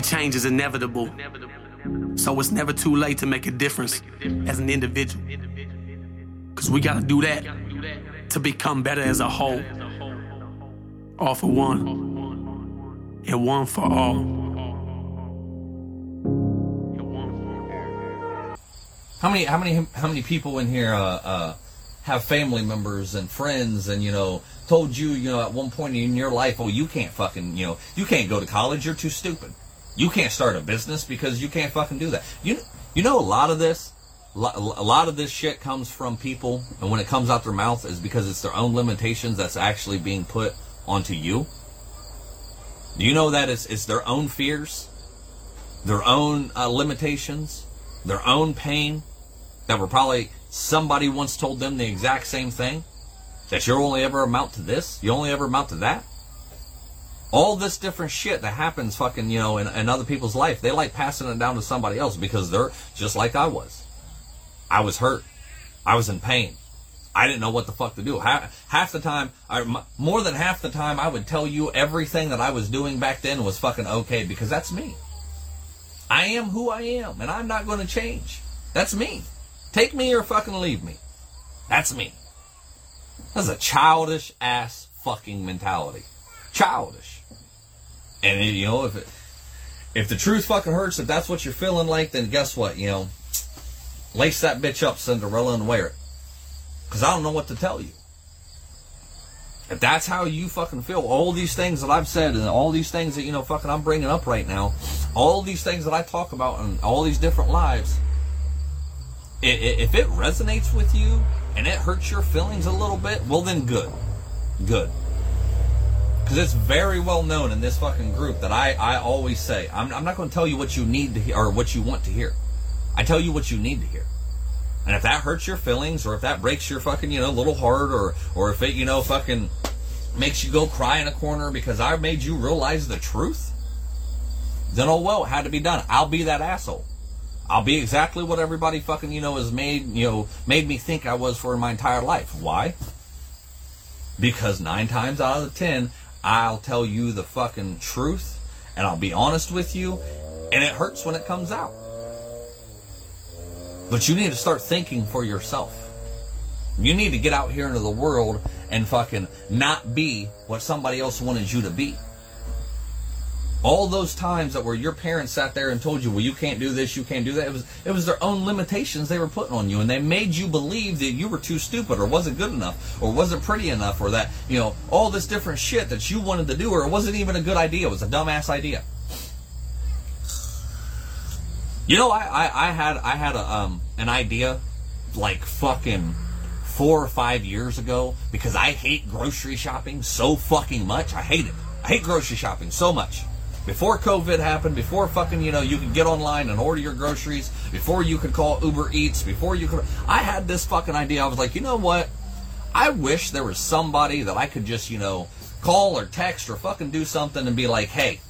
change is inevitable. So it's never too late to make a difference as an individual. Cause we gotta do that to become better as a whole. All for one, and one for all. How many how many how many people in here uh, uh, have family members and friends and you know told you you know at one point in your life oh you can't fucking you know you can't go to college you're too stupid you can't start a business because you can't fucking do that you you know a lot of this a lot of this shit comes from people and when it comes out their mouth is because it's their own limitations that's actually being put onto you do you know that it's, it's their own fears their own uh, limitations their own pain that were probably somebody once told them the exact same thing? That you only ever amount to this? You only ever amount to that? All this different shit that happens fucking, you know, in, in other people's life, they like passing it down to somebody else because they're just like I was. I was hurt. I was in pain. I didn't know what the fuck to do. Half, half the time, I, more than half the time, I would tell you everything that I was doing back then was fucking okay because that's me. I am who I am, and I'm not going to change. That's me. Take me or fucking leave me. That's me. That's a childish ass fucking mentality. Childish. And you know, if it, if the truth fucking hurts, if that's what you're feeling like, then guess what? You know, lace that bitch up, Cinderella, and wear it. Because I don't know what to tell you. If that's how you fucking feel, all these things that I've said and all these things that, you know, fucking I'm bringing up right now, all these things that I talk about and all these different lives, if it resonates with you and it hurts your feelings a little bit, well then good. Good. Because it's very well known in this fucking group that I, I always say, I'm, I'm not going to tell you what you need to hear or what you want to hear. I tell you what you need to hear. And if that hurts your feelings or if that breaks your fucking, you know, little heart or, or if it, you know, fucking makes you go cry in a corner because I made you realize the truth, then oh well, it had to be done. I'll be that asshole. I'll be exactly what everybody fucking, you know, has made, you know, made me think I was for my entire life. Why? Because nine times out of the ten, I'll tell you the fucking truth and I'll be honest with you and it hurts when it comes out. But you need to start thinking for yourself. You need to get out here into the world and fucking not be what somebody else wanted you to be. All those times that where your parents sat there and told you, well, you can't do this, you can't do that. It was it was their own limitations they were putting on you, and they made you believe that you were too stupid, or wasn't good enough, or wasn't pretty enough, or that you know all this different shit that you wanted to do, or it wasn't even a good idea. It was a dumbass idea. You know, I, I, I had I had a, um, an idea like fucking four or five years ago because I hate grocery shopping so fucking much. I hate it. I hate grocery shopping so much. Before COVID happened, before fucking, you know, you could get online and order your groceries, before you could call Uber Eats, before you could. I had this fucking idea. I was like, you know what? I wish there was somebody that I could just, you know, call or text or fucking do something and be like, hey,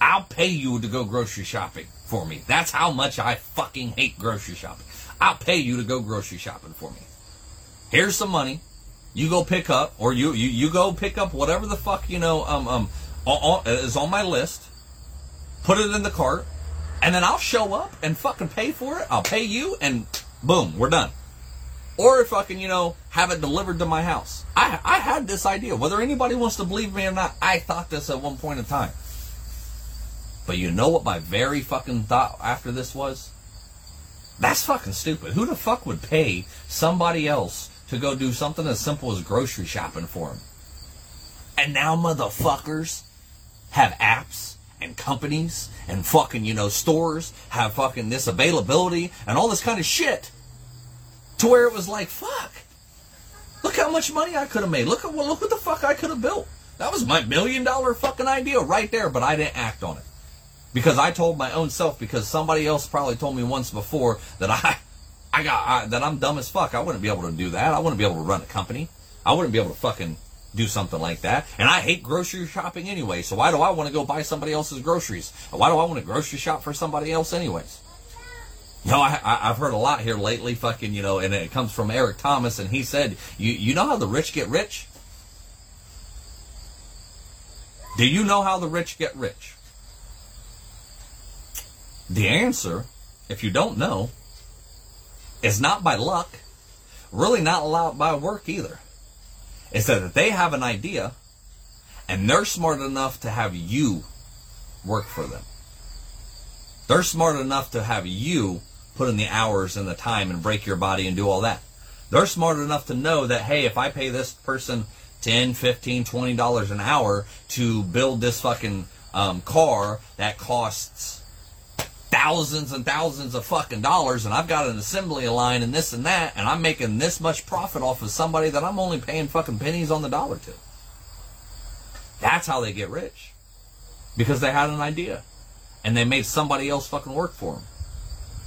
I'll pay you to go grocery shopping for me. That's how much I fucking hate grocery shopping. I'll pay you to go grocery shopping for me. Here's some money. You go pick up, or you, you, you go pick up whatever the fuck, you know, um, um, is on my list, put it in the cart, and then I'll show up and fucking pay for it. I'll pay you, and boom, we're done. Or fucking, you know, have it delivered to my house. I, I had this idea. Whether anybody wants to believe me or not, I thought this at one point in time. But you know what my very fucking thought after this was? That's fucking stupid. Who the fuck would pay somebody else to go do something as simple as grocery shopping for them? And now, motherfuckers, have apps and companies and fucking, you know, stores have fucking this availability and all this kind of shit. To where it was like, fuck. Look how much money I could have made. Look at well, look what the fuck I could have built. That was my million dollar fucking idea right there, but I didn't act on it. Because I told my own self because somebody else probably told me once before that I I got I, that I'm dumb as fuck. I wouldn't be able to do that. I wouldn't be able to run a company. I wouldn't be able to fucking do something like that. And I hate grocery shopping anyway, so why do I want to go buy somebody else's groceries? Why do I want to grocery shop for somebody else anyways? You know, I, I, have heard a lot here lately, fucking, you know, and it comes from Eric Thomas, and he said, you, you know how the rich get rich? Do you know how the rich get rich? The answer, if you don't know, is not by luck, really not allowed by work either. It's that they have an idea and they're smart enough to have you work for them. They're smart enough to have you put in the hours and the time and break your body and do all that. They're smart enough to know that, hey, if I pay this person 10, 15, 20 dollars an hour to build this fucking um, car that costs thousands and thousands of fucking dollars and I've got an assembly line and this and that and I'm making this much profit off of somebody that I'm only paying fucking pennies on the dollar to. That's how they get rich. Because they had an idea and they made somebody else fucking work for them.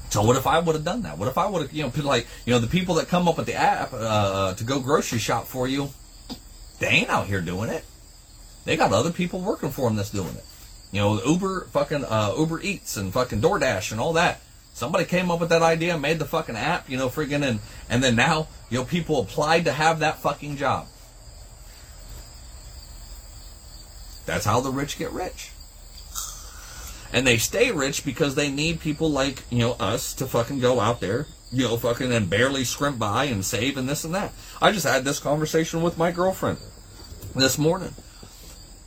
So what if I would have done that? What if I would have, you know, like, you know, the people that come up with the app uh, to go grocery shop for you, they ain't out here doing it. They got other people working for them that's doing it. You know, Uber, fucking uh, Uber Eats and fucking DoorDash and all that. Somebody came up with that idea, made the fucking app, you know, friggin' and and then now, you know, people applied to have that fucking job. That's how the rich get rich. And they stay rich because they need people like, you know, us to fucking go out there, you know, fucking and barely scrimp by and save and this and that. I just had this conversation with my girlfriend this morning.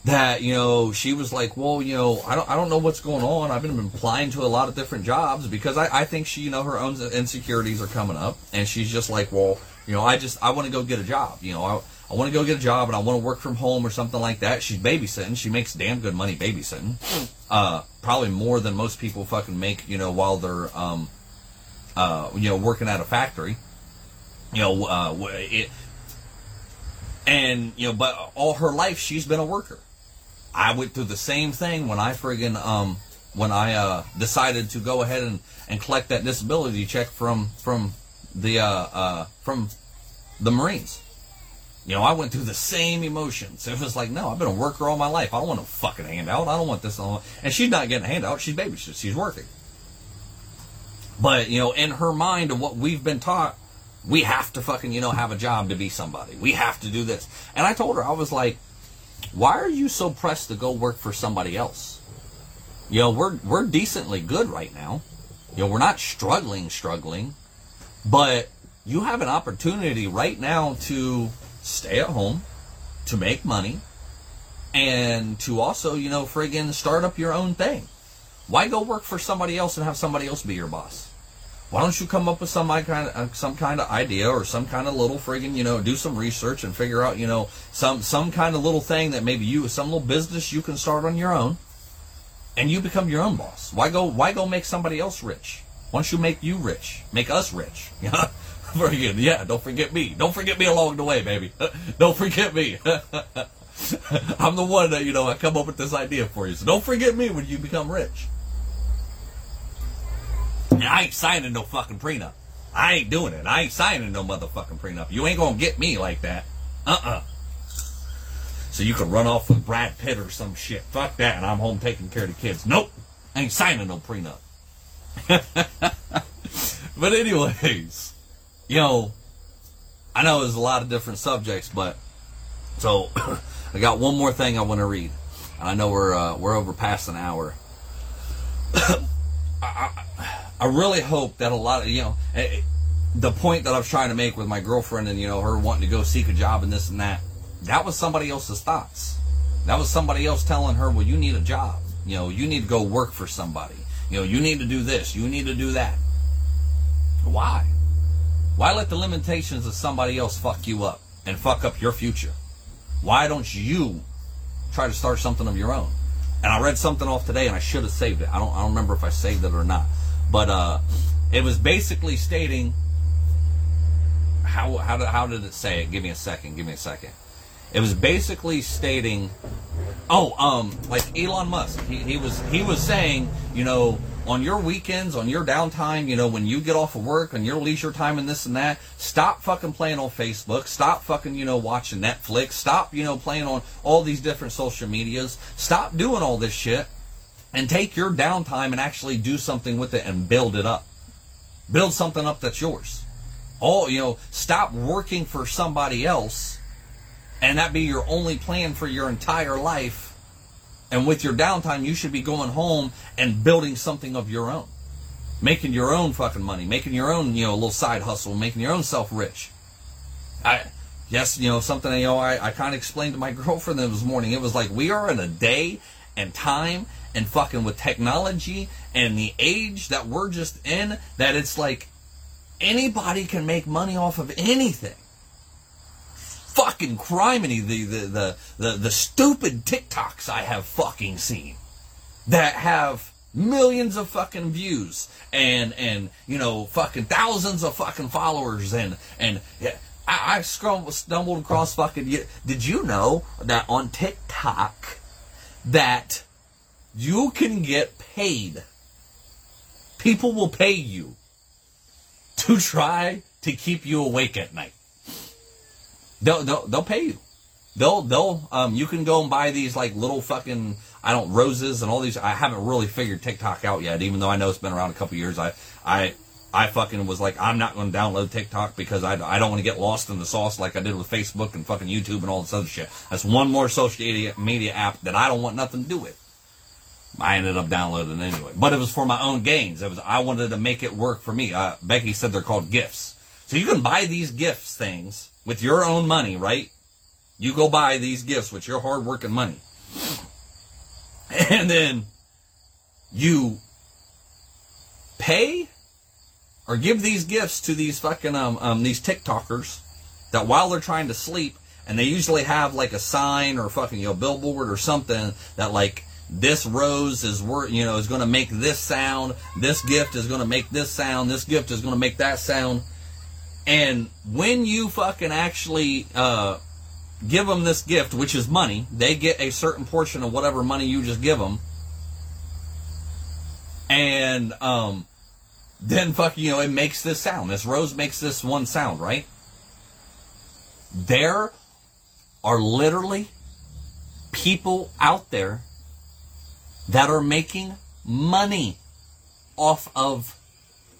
That, you know, she was like, Well, you know, I don't I don't know what's going on. I've been applying to a lot of different jobs because I, I think she, you know, her own insecurities are coming up and she's just like, Well, you know, I just I want to go get a job. You know, I I want to go get a job and I want to work from home or something like that. She's babysitting. She makes damn good money babysitting. Uh, probably more than most people fucking make, you know, while they're, um, uh, you know, working at a factory. You know, uh, it, and, you know, but all her life she's been a worker. I went through the same thing when I friggin', um, when I, uh, decided to go ahead and, and collect that disability check from, from the, uh, uh, from the Marines. You know, I went through the same emotions. It was like, no, I've been a worker all my life. I don't want a fucking handout. I don't want this. And she's not getting a handout. She's babysitting. She's working. But, you know, in her mind and what we've been taught, we have to fucking, you know, have a job to be somebody. We have to do this. And I told her, I was like, why are you so pressed to go work for somebody else? You know, we're, we're decently good right now. You know, we're not struggling, struggling, but you have an opportunity right now to stay at home, to make money, and to also, you know, friggin' start up your own thing. Why go work for somebody else and have somebody else be your boss? Why don't you come up with some kind of uh, some kind of idea or some kind of little friggin' you know do some research and figure out you know some some kind of little thing that maybe you some little business you can start on your own, and you become your own boss. Why go why go make somebody else rich? Why don't you make you rich? Make us rich. Yeah. Yeah, don't forget me. Don't forget me along the way, baby. don't forget me. I'm the one that, you know, I come up with this idea for you. So don't forget me when you become rich. I ain't signing no fucking prenup. I ain't doing it. I ain't signing no motherfucking prenup. You ain't gonna get me like that. Uh-uh. So you can run off with Brad Pitt or some shit. Fuck that, and I'm home taking care of the kids. Nope. I ain't signing no prenup. but anyways, you know, I know there's a lot of different subjects, but so I got one more thing I want to read, and I know we're uh, we're over past an hour. I, I, I, really hope that a lot of you know eh, eh, the point that I was trying to make with my girlfriend and you know her wanting to go seek a job and this and that. That was somebody else's thoughts. That was somebody else telling her, "Well, you need a job. You know, you need to go work for somebody. You know, you need to do this. You need to do that." Why? Why let the limitations of somebody else fuck you up and fuck up your future? Why don't you try to start something of your own? And I read something off today, and I should have saved it. I don't. I don't remember if I saved it or not. But uh, it was basically stating how how did, how did it say it? Give me a second. Give me a second. It was basically stating, oh, um, like Elon Musk. He, he was he was saying, you know, on your weekends, on your downtime, you know, when you get off of work, on your leisure time and this and that, stop fucking playing on Facebook. Stop fucking, you know, watching Netflix. Stop, you know, playing on all these different social medias. Stop doing all this shit and take your downtime and actually do something with it and build it up. Build something up that's yours. Oh, you know, stop working for somebody else and that be your only plan for your entire life And with your downtime, you should be going home and building something of your own. Making your own fucking money, making your own, you know, little side hustle, making your own self rich. I, yes, you know, something, you know, I, I kind of explained to my girlfriend this morning. It was like, we are in a day and time and fucking with technology and the age that we're just in that it's like anybody can make money off of anything. Fucking criminy the, the, the, the, the stupid TikToks I have fucking seen that have millions of fucking views and and you know fucking thousands of fucking followers and and I, I stumbled across fucking did you know that on TikTok that you can get paid people will pay you to try to keep you awake at night They'll they'll, they'll pay you. They'll they'll um you can go and buy these like little fucking I don't roses and all these. I haven't really figured TikTok out yet, even though I know it's been around a couple years. I I I fucking was like, I'm not going to download TikTok because I, I don't want to get lost in the sauce like I did with Facebook and fucking YouTube and all this other shit. That's one more social media, media app that I don't want nothing to do with. I ended up downloading anyway, but it was for my own gains. It was I wanted to make it work for me. Uh, Becky said they're called gifts, so you can buy these gifts things with your own money, right? You go buy these gifts with your hard working money. And then you pay or give these gifts to these fucking um, um these TikTokers that while they're trying to sleep and they usually have like a sign or fucking you know billboard or something that like this rose is worth you know is going to make this sound this gift is going to make this sound this gift is going to make that sound and when you fucking actually uh, give them this gift, which is money, they get a certain portion of whatever money you just give them. And um, then fucking, you know, it makes this sound. This rose makes this one sound, right? There are literally people out there that are making money off of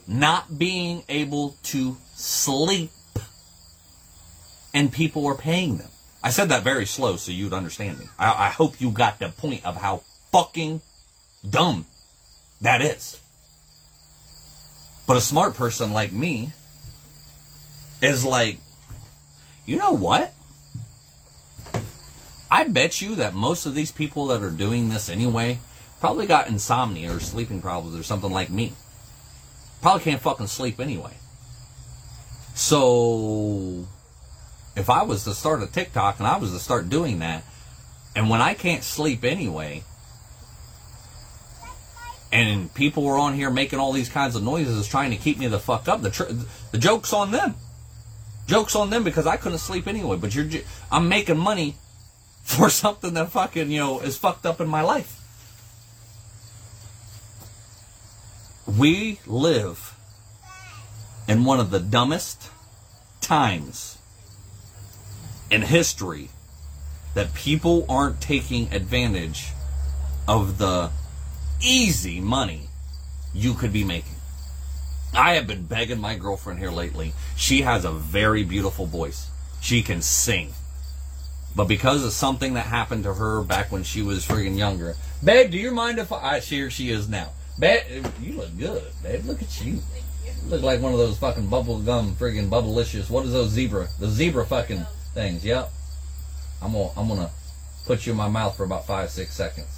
not being able to sleep and people are paying them. I said that very slow so you'd understand me. I, I hope you got the point of how fucking dumb that is. But a smart person like me is like, you know what? I bet you that most of these people that are doing this anyway probably got insomnia or sleeping problems or something like me. Probably can't fucking sleep anyway. So, if I was to start a TikTok and I was to start doing that, and when I can't sleep anyway, and people were on here making all these kinds of noises trying to keep me the fuck up, the tr- the joke's on them. Joke's on them because I couldn't sleep anyway. But you're, I'm making money for something that fucking you know is fucked up in my life. We live in one of the dumbest times in history that people aren't taking advantage of the easy money you could be making. I have been begging my girlfriend here lately. She has a very beautiful voice. She can sing. But because of something that happened to her back when she was friggin' younger, babe, do you mind if I, I here she is now. Babe, you look good, babe. Look at you. you. Look like one of those fucking bubble gum friggin' bubblicious. What is those zebra? The zebra fucking things. Yep. I'm gonna I'm gonna put you in my mouth for about five six seconds.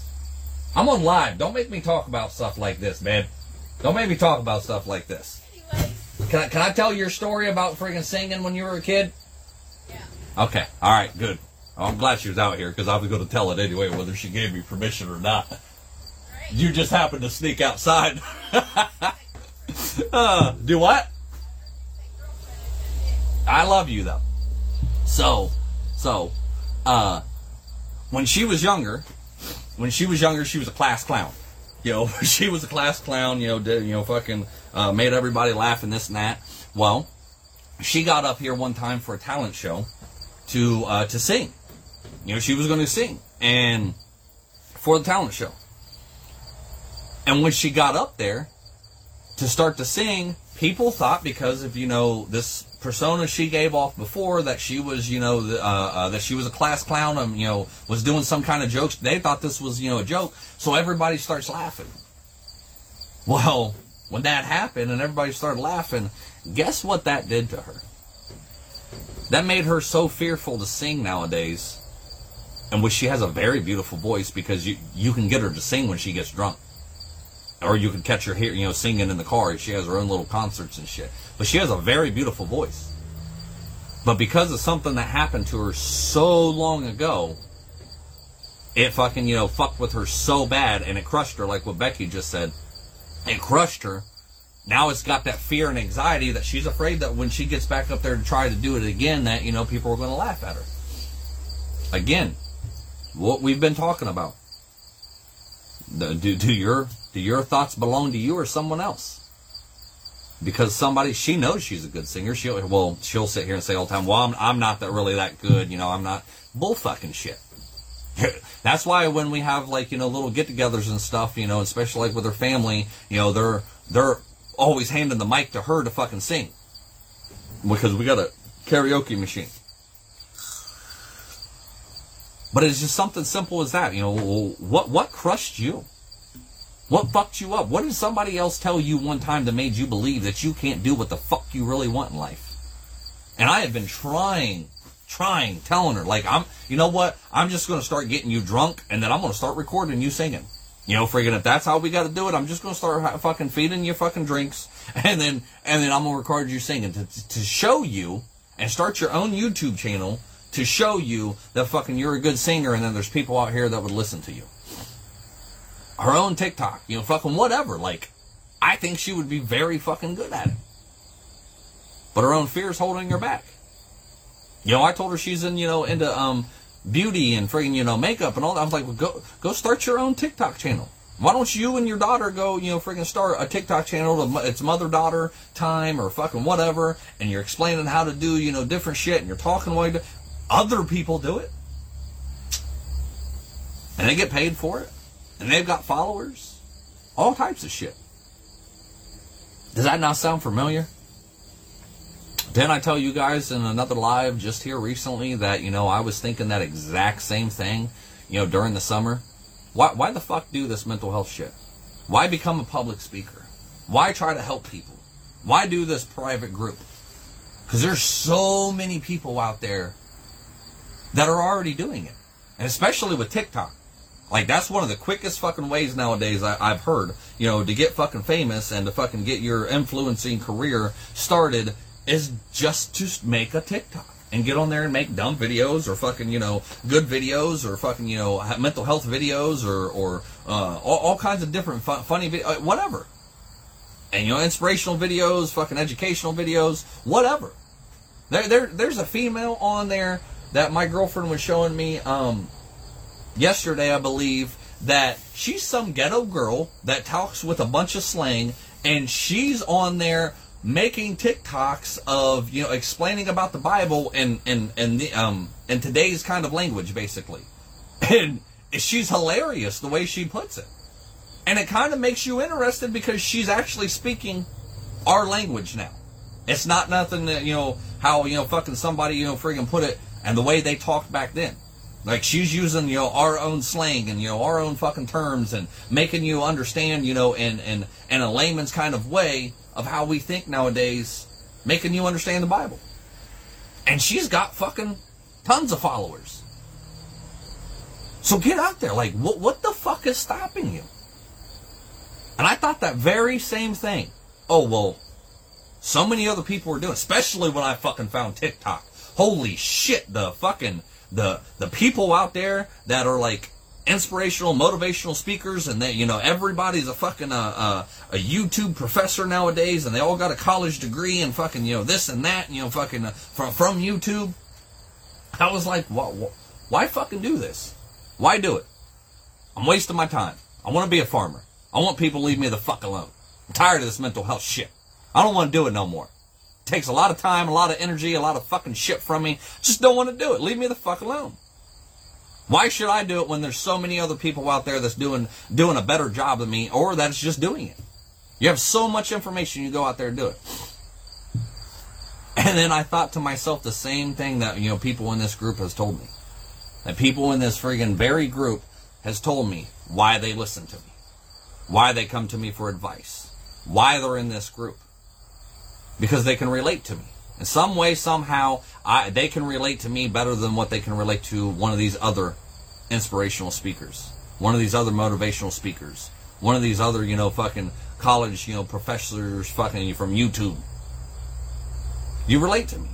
I'm on live. Don't make me talk about stuff like this, man. Don't make me talk about stuff like this. Can I, can I tell your story about friggin' singing when you were a kid? Yeah. Okay. All right. Good. I'm glad she was out here because I was going to tell it anyway, whether she gave me permission or not. You just happened to sneak outside. uh, do what? I love you though. So, so, uh, when she was younger, when she was younger, she was a class clown. You know, she was a class clown. You know, did, you know, fucking uh, made everybody laugh and this and that. Well, she got up here one time for a talent show to uh, to sing. You know, she was going to sing and for the talent show. And when she got up there, to start to sing, people thought because of you know this persona she gave off before that she was you know uh, uh, that she was a class clown and you know was doing some kind of jokes. They thought this was you know a joke, so everybody starts laughing. Well, when that happened and everybody started laughing, guess what that did to her? That made her so fearful to sing nowadays, and which she has a very beautiful voice because you you can get her to sing when she gets drunk or you can catch her here, you know, singing in the car. She has her own little concerts and shit. But she has a very beautiful voice. But because of something that happened to her so long ago, it fucking, you know, fucked with her so bad and it crushed her, like what Becky just said. It crushed her. Now it's got that fear and anxiety that she's afraid that when she gets back up there to try to do it again, that, you know, people are going to laugh at her. Again, what we've been talking about. Do, do your do your thoughts belong to you or someone else? Because somebody she knows she's a good singer. She'll well she'll sit here and say all the time, "Well, I'm, I'm not that really that good." You know, I'm not bullfucking shit. That's why when we have like you know little get-togethers and stuff, you know, especially like with her family, you know, they're they're always handing the mic to her to fucking sing because we got a karaoke machine. But it's just something simple as that. You know, what what crushed you? What fucked you up? What did somebody else tell you one time that made you believe that you can't do what the fuck you really want in life? And I have been trying, trying, telling her, like, I'm, you know what? I'm just going to start getting you drunk and then I'm going to start recording you singing. You know, friggin' if that's how we got to do it, I'm just going to start fucking feeding you fucking drinks and then, and then I'm going to record you singing to, to show you and start your own YouTube channel to show you that fucking you're a good singer and then there's people out here that would listen to you. Her own TikTok, you know, fucking whatever. Like, I think she would be very fucking good at it. But her own fear is holding her back. You know, I told her she's in, you know, into um beauty and friggin', you know, makeup and all that. I was like, well, go go start your own TikTok channel. Why don't you and your daughter go, you know, friggin' start a TikTok channel? It's mother daughter time or fucking whatever, and you're explaining how to do, you know, different shit, and you're talking do. Other people do it. And they get paid for it. And they've got followers. All types of shit. Does that not sound familiar? Then I tell you guys in another live just here recently that, you know, I was thinking that exact same thing, you know, during the summer. Why, why the fuck do this mental health shit? Why become a public speaker? Why try to help people? Why do this private group? Because there's so many people out there that are already doing it. And especially with TikTok. Like that's one of the quickest fucking ways nowadays I, have heard, you know, to get fucking famous and to fucking get your influencing career started is just to make a TikTok and get on there and make dumb videos or fucking you know good videos or fucking you know mental health videos or or uh, all, all, kinds of different fun, funny videos, uh, whatever. And you know inspirational videos, fucking educational videos, whatever. There, there, there's a female on there that my girlfriend was showing me um, yesterday, I believe, that she's some ghetto girl that talks with a bunch of slang, and she's on there making TikToks of you know explaining about the Bible and and and the um in today's kind of language, basically, and she's hilarious the way she puts it, and it kind of makes you interested because she's actually speaking our language now. It's not nothing that you know how you know fucking somebody you know friggin' put it and the way they talked back then. Like she's using, you know, our own slang and you know our own fucking terms and making you understand, you know, in in in a layman's kind of way of how we think nowadays, making you understand the Bible. And she's got fucking tons of followers. So get out there. Like, what what the fuck is stopping you? And I thought that very same thing. Oh well, so many other people were doing, especially when I fucking found TikTok holy shit, the fucking the the people out there that are like inspirational, motivational speakers, and they, you know, everybody's a fucking uh, uh, a YouTube professor nowadays, and they all got a college degree and fucking you know this and that, and, you know, fucking uh, from from YouTube. I was like, why, why fucking do this? Why do it? I'm wasting my time. I want to be a farmer. I want people to leave me the fuck alone. I'm tired of this mental health shit. I don't want to do it no more takes a lot of time, a lot of energy, a lot of fucking shit from me. Just don't want to do it. Leave me the fuck alone. Why should I do it when there's so many other people out there that's doing doing a better job than me or that's just doing it? You have so much information, you go out there and do it. And then I thought to myself the same thing that, you know, people in this group has told me. That people in this friggin' very group has told me why they listen to me. Why they come to me for advice. Why they're in this group. Because they can relate to me. In some way, somehow, I, they can relate to me better than what they can relate to one of these other inspirational speakers. One of these other motivational speakers. One of these other, you know, fucking college, you know, professors fucking from YouTube. You relate to me.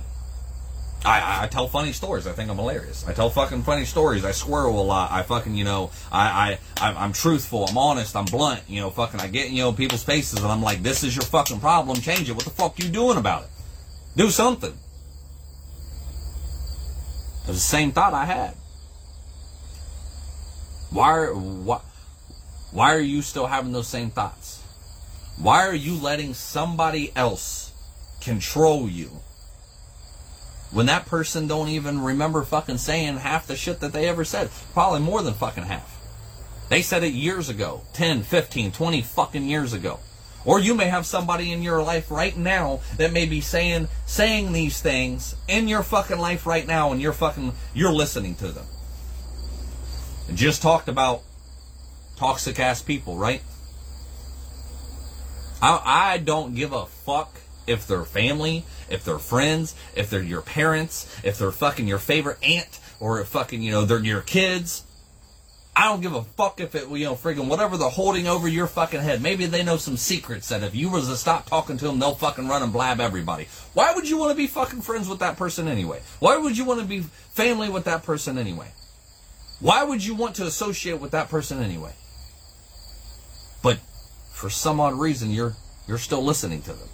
I, I tell funny stories. I think I'm hilarious. I tell fucking funny stories. I squirrel a lot. I fucking, you know, I, I, I'm truthful. I'm honest. I'm blunt. You know, fucking, I get, in you know, people's faces and I'm like, this is your fucking problem. Change it. What the fuck you doing about it? Do something. It was the same thought I had. Why, why, why are you still having those same thoughts? Why are you letting somebody else control you? When that person don't even remember fucking saying half the shit that they ever said. Probably more than fucking half. They said it years ago. 10, 15, 20 fucking years ago. Or you may have somebody in your life right now that may be saying saying these things in your fucking life right now and you're fucking you're listening to them. And just talked about toxic ass people, right? I, I don't give a fuck if they're family, if they're friends, if they're your parents, if they're fucking your favorite aunt, or if fucking, you know, they're your kids. I don't give a fuck if it, you know, friggin' whatever they're holding over your fucking head. Maybe they know some secrets that if you was to stop talking to them, they'll fucking run and blab everybody. Why would you want to be fucking friends with that person anyway? Why would you want to be family with that person anyway? Why would you want to associate with that person anyway? But for some odd reason, you're you're still listening to them.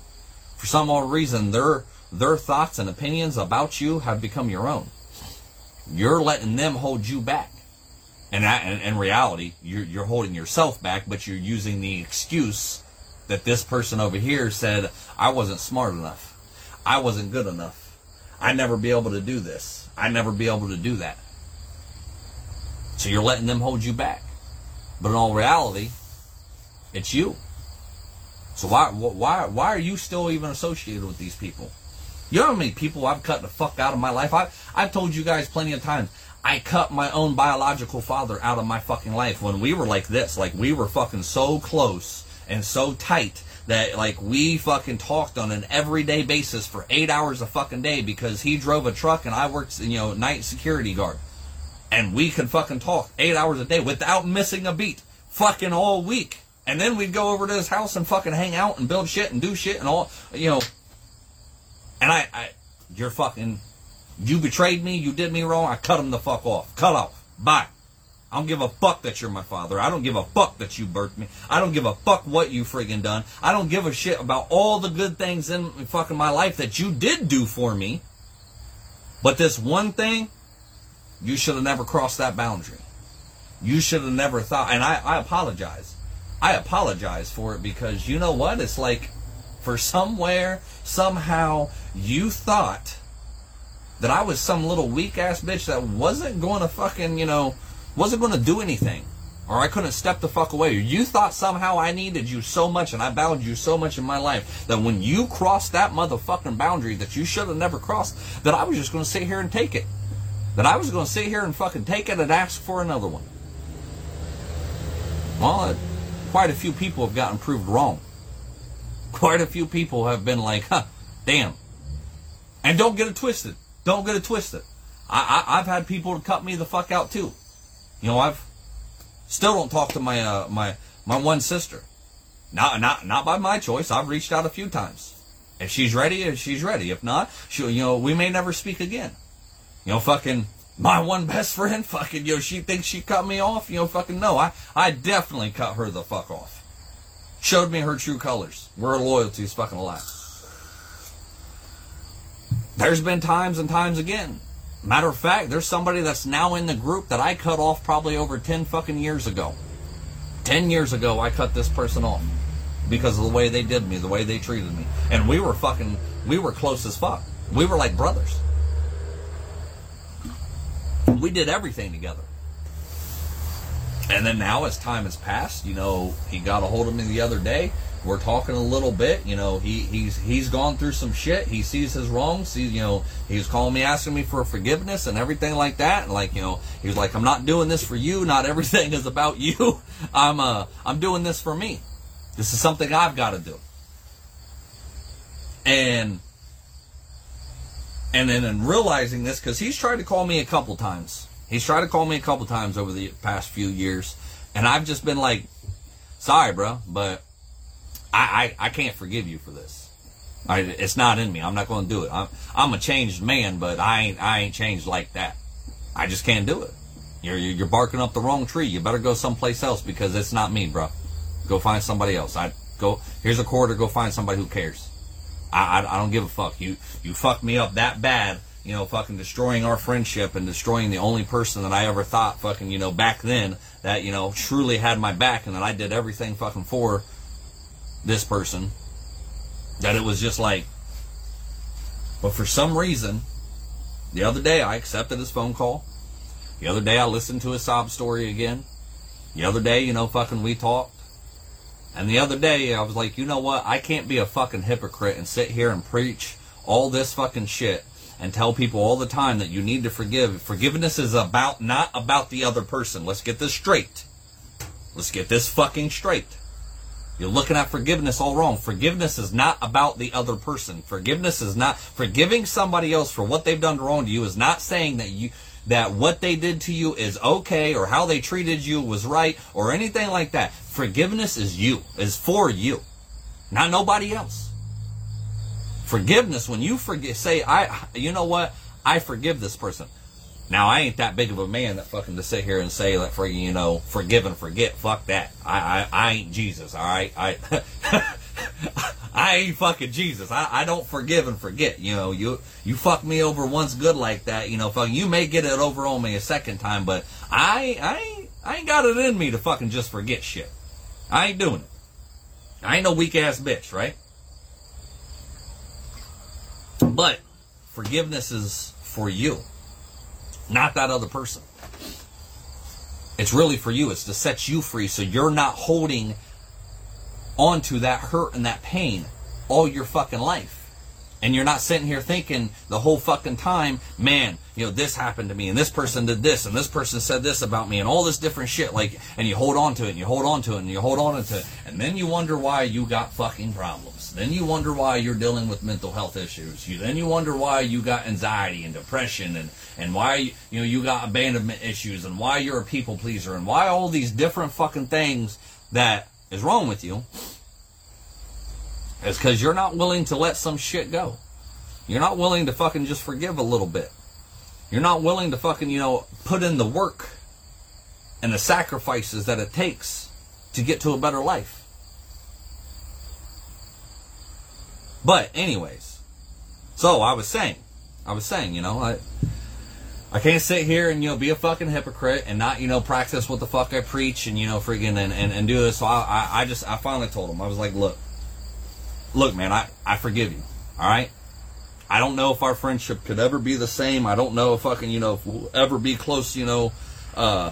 For some odd reason, their their thoughts and opinions about you have become your own. You're letting them hold you back. And in reality, you're, you're holding yourself back, but you're using the excuse that this person over here said, I wasn't smart enough. I wasn't good enough. I'd never be able to do this. I'd never be able to do that. So you're letting them hold you back. But in all reality, it's you. So why why why are you still even associated with these people? You know how many people I've cut the fuck out of my life? I I've told you guys plenty of times. I cut my own biological father out of my fucking life when we were like this. Like we were fucking so close and so tight that like we fucking talked on an everyday basis for eight hours a fucking day because he drove a truck and I worked you know night security guard. And we could fucking talk eight hours a day without missing a beat. Fucking all week. And then we'd go over to his house and fucking hang out and build shit and do shit and all you know. And I, I you're fucking you betrayed me, you did me wrong, I cut him the fuck off. Cut off. Bye. I don't give a fuck that you're my father. I don't give a fuck that you birthed me. I don't give a fuck what you friggin' done. I don't give a shit about all the good things in fucking my life that you did do for me. But this one thing, you should have never crossed that boundary. You should have never thought, and I, I apologize. I apologize for it because you know what? It's like, for somewhere, somehow, you thought that I was some little weak ass bitch that wasn't going to fucking, you know, wasn't going to do anything. Or I couldn't step the fuck away. You thought somehow I needed you so much and I valued you so much in my life that when you crossed that motherfucking boundary that you should have never crossed, that I was just going to sit here and take it. That I was going to sit here and fucking take it and ask for another one. Well, uh, quite a few people have gotten proved wrong. Quite a few people have been like, huh, damn. And don't get it twisted. Don't get it twisted. I, I, have had people cut me the fuck out too. You know, I've still don't talk to my uh, my my one sister. Not not not by my choice. I've reached out a few times. If she's ready, if she's ready. If not, she you know we may never speak again. You know, fucking my one best friend, fucking you know she thinks she cut me off. You know, fucking no. I I definitely cut her the fuck off. Showed me her true colors. Where loyalty is fucking alive. There's been times and times again. Matter of fact, there's somebody that's now in the group that I cut off probably over 10 fucking years ago. 10 years ago, I cut this person off because of the way they did me, the way they treated me. And we were fucking, we were close as fuck. We were like brothers. We did everything together. And then now, as time has passed, you know, he got a hold of me the other day. We're talking a little bit. You know, he he's he's gone through some shit. He sees his wrongs. He, you know, he's calling me, asking me for forgiveness and everything like that. And like, you know, he was like, "I'm not doing this for you. Not everything is about you. I'm uh, I'm doing this for me. This is something I've got to do." And and then in realizing this, because he's tried to call me a couple times He's tried to call me a couple times over the past few years, and I've just been like, "Sorry, bro, but I I, I can't forgive you for this. I, it's not in me. I'm not going to do it. I'm I'm a changed man, but I ain't I ain't changed like that. I just can't do it. You're you're barking up the wrong tree. You better go someplace else because it's not me, bro. Go find somebody else. I go here's a quarter. Go find somebody who cares. I, I, I don't give a fuck. You you fucked me up that bad you know, fucking destroying our friendship and destroying the only person that I ever thought fucking, you know, back then that, you know, truly had my back and that I did everything fucking for this person. That it was just like, but for some reason, the other day I accepted his phone call. The other day I listened to his sob story again. The other day, you know, fucking we talked. And the other day I was like, you know what? I can't be a fucking hypocrite and sit here and preach all this fucking shit and tell people all the time that you need to forgive. Forgiveness is about not about the other person. Let's get this straight. Let's get this fucking straight. You're looking at forgiveness all wrong. Forgiveness is not about the other person. Forgiveness is not forgiving somebody else for what they've done wrong to you is not saying that you that what they did to you is okay or how they treated you was right or anything like that. Forgiveness is you, is for you, not nobody else. Forgiveness, when you forget, say, I, you know what? I forgive this person. Now, I ain't that big of a man that fucking to sit here and say that for you know, forgive and forget. Fuck that. I, I, I ain't Jesus, all right? I, I ain't fucking Jesus. I, I don't forgive and forget. You know, you, you fuck me over once good like that. You know, fuck, you may get it over on me a second time, but I, I ain't, I ain't got it in me to fucking just forget shit. I ain't doing it. I ain't no weak ass bitch, right? But forgiveness is for you, not that other person. It's really for you. It's to set you free so you're not holding onto that hurt and that pain all your fucking life. And you're not sitting here thinking the whole fucking time, man, you know, this happened to me and this person did this and this person said this about me and all this different shit. Like, and you hold on to it and you hold on to it and you hold on to it. And then you wonder why you got fucking problems. Then you wonder why you're dealing with mental health issues. You, then you wonder why you got anxiety and depression and, and why, you know, you got abandonment issues and why you're a people pleaser and why all these different fucking things that is wrong with you is because you're not willing to let some shit go. You're not willing to fucking just forgive a little bit. You're not willing to fucking, you know, put in the work and the sacrifices that it takes to get to a better life. But, anyways, so I was saying, I was saying, you know, I. I can't sit here and you know be a fucking hypocrite and not you know practice what the fuck I preach and you know freaking and, and, and do this. So I, I I just I finally told him I was like, look, look, man, I, I forgive you. All right. I don't know if our friendship could ever be the same. I don't know if fucking, you know, if we'll ever be close, you know, uh,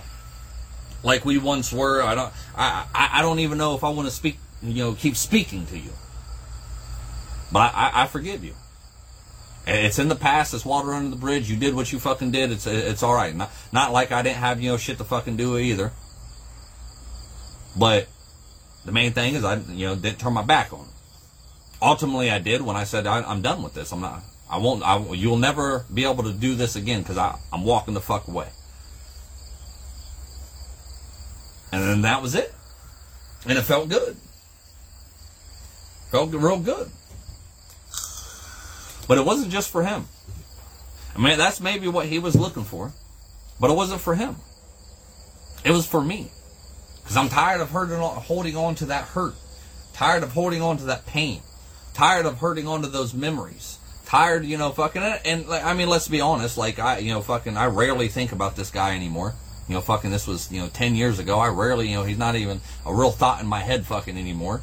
like we once were. I don't, I, I, I don't even know if I want to speak, you know, keep speaking to you. But I, I, forgive you. It's in the past. It's water under the bridge. You did what you fucking did. It's it's all right. Not not like I didn't have you know shit to fucking do either. But the main thing is I you know didn't turn my back on it ultimately I did when I said I, am done with this. I'm not. I won't. I, you'll never be able to do this again because I'm walking the fuck away. And then that was it. And it felt good. Felt real good. But it wasn't just for him. I mean, that's maybe what he was looking for. But it wasn't for him. It was for me. Because I'm tired of hurting, holding on to that hurt. Tired of holding on to that pain tired of hurting onto those memories. Tired, you know, fucking, and I mean, let's be honest, like I, you know, fucking, I rarely think about this guy anymore. You know, fucking, this was, you know, 10 years ago. I rarely, you know, he's not even a real thought in my head fucking anymore.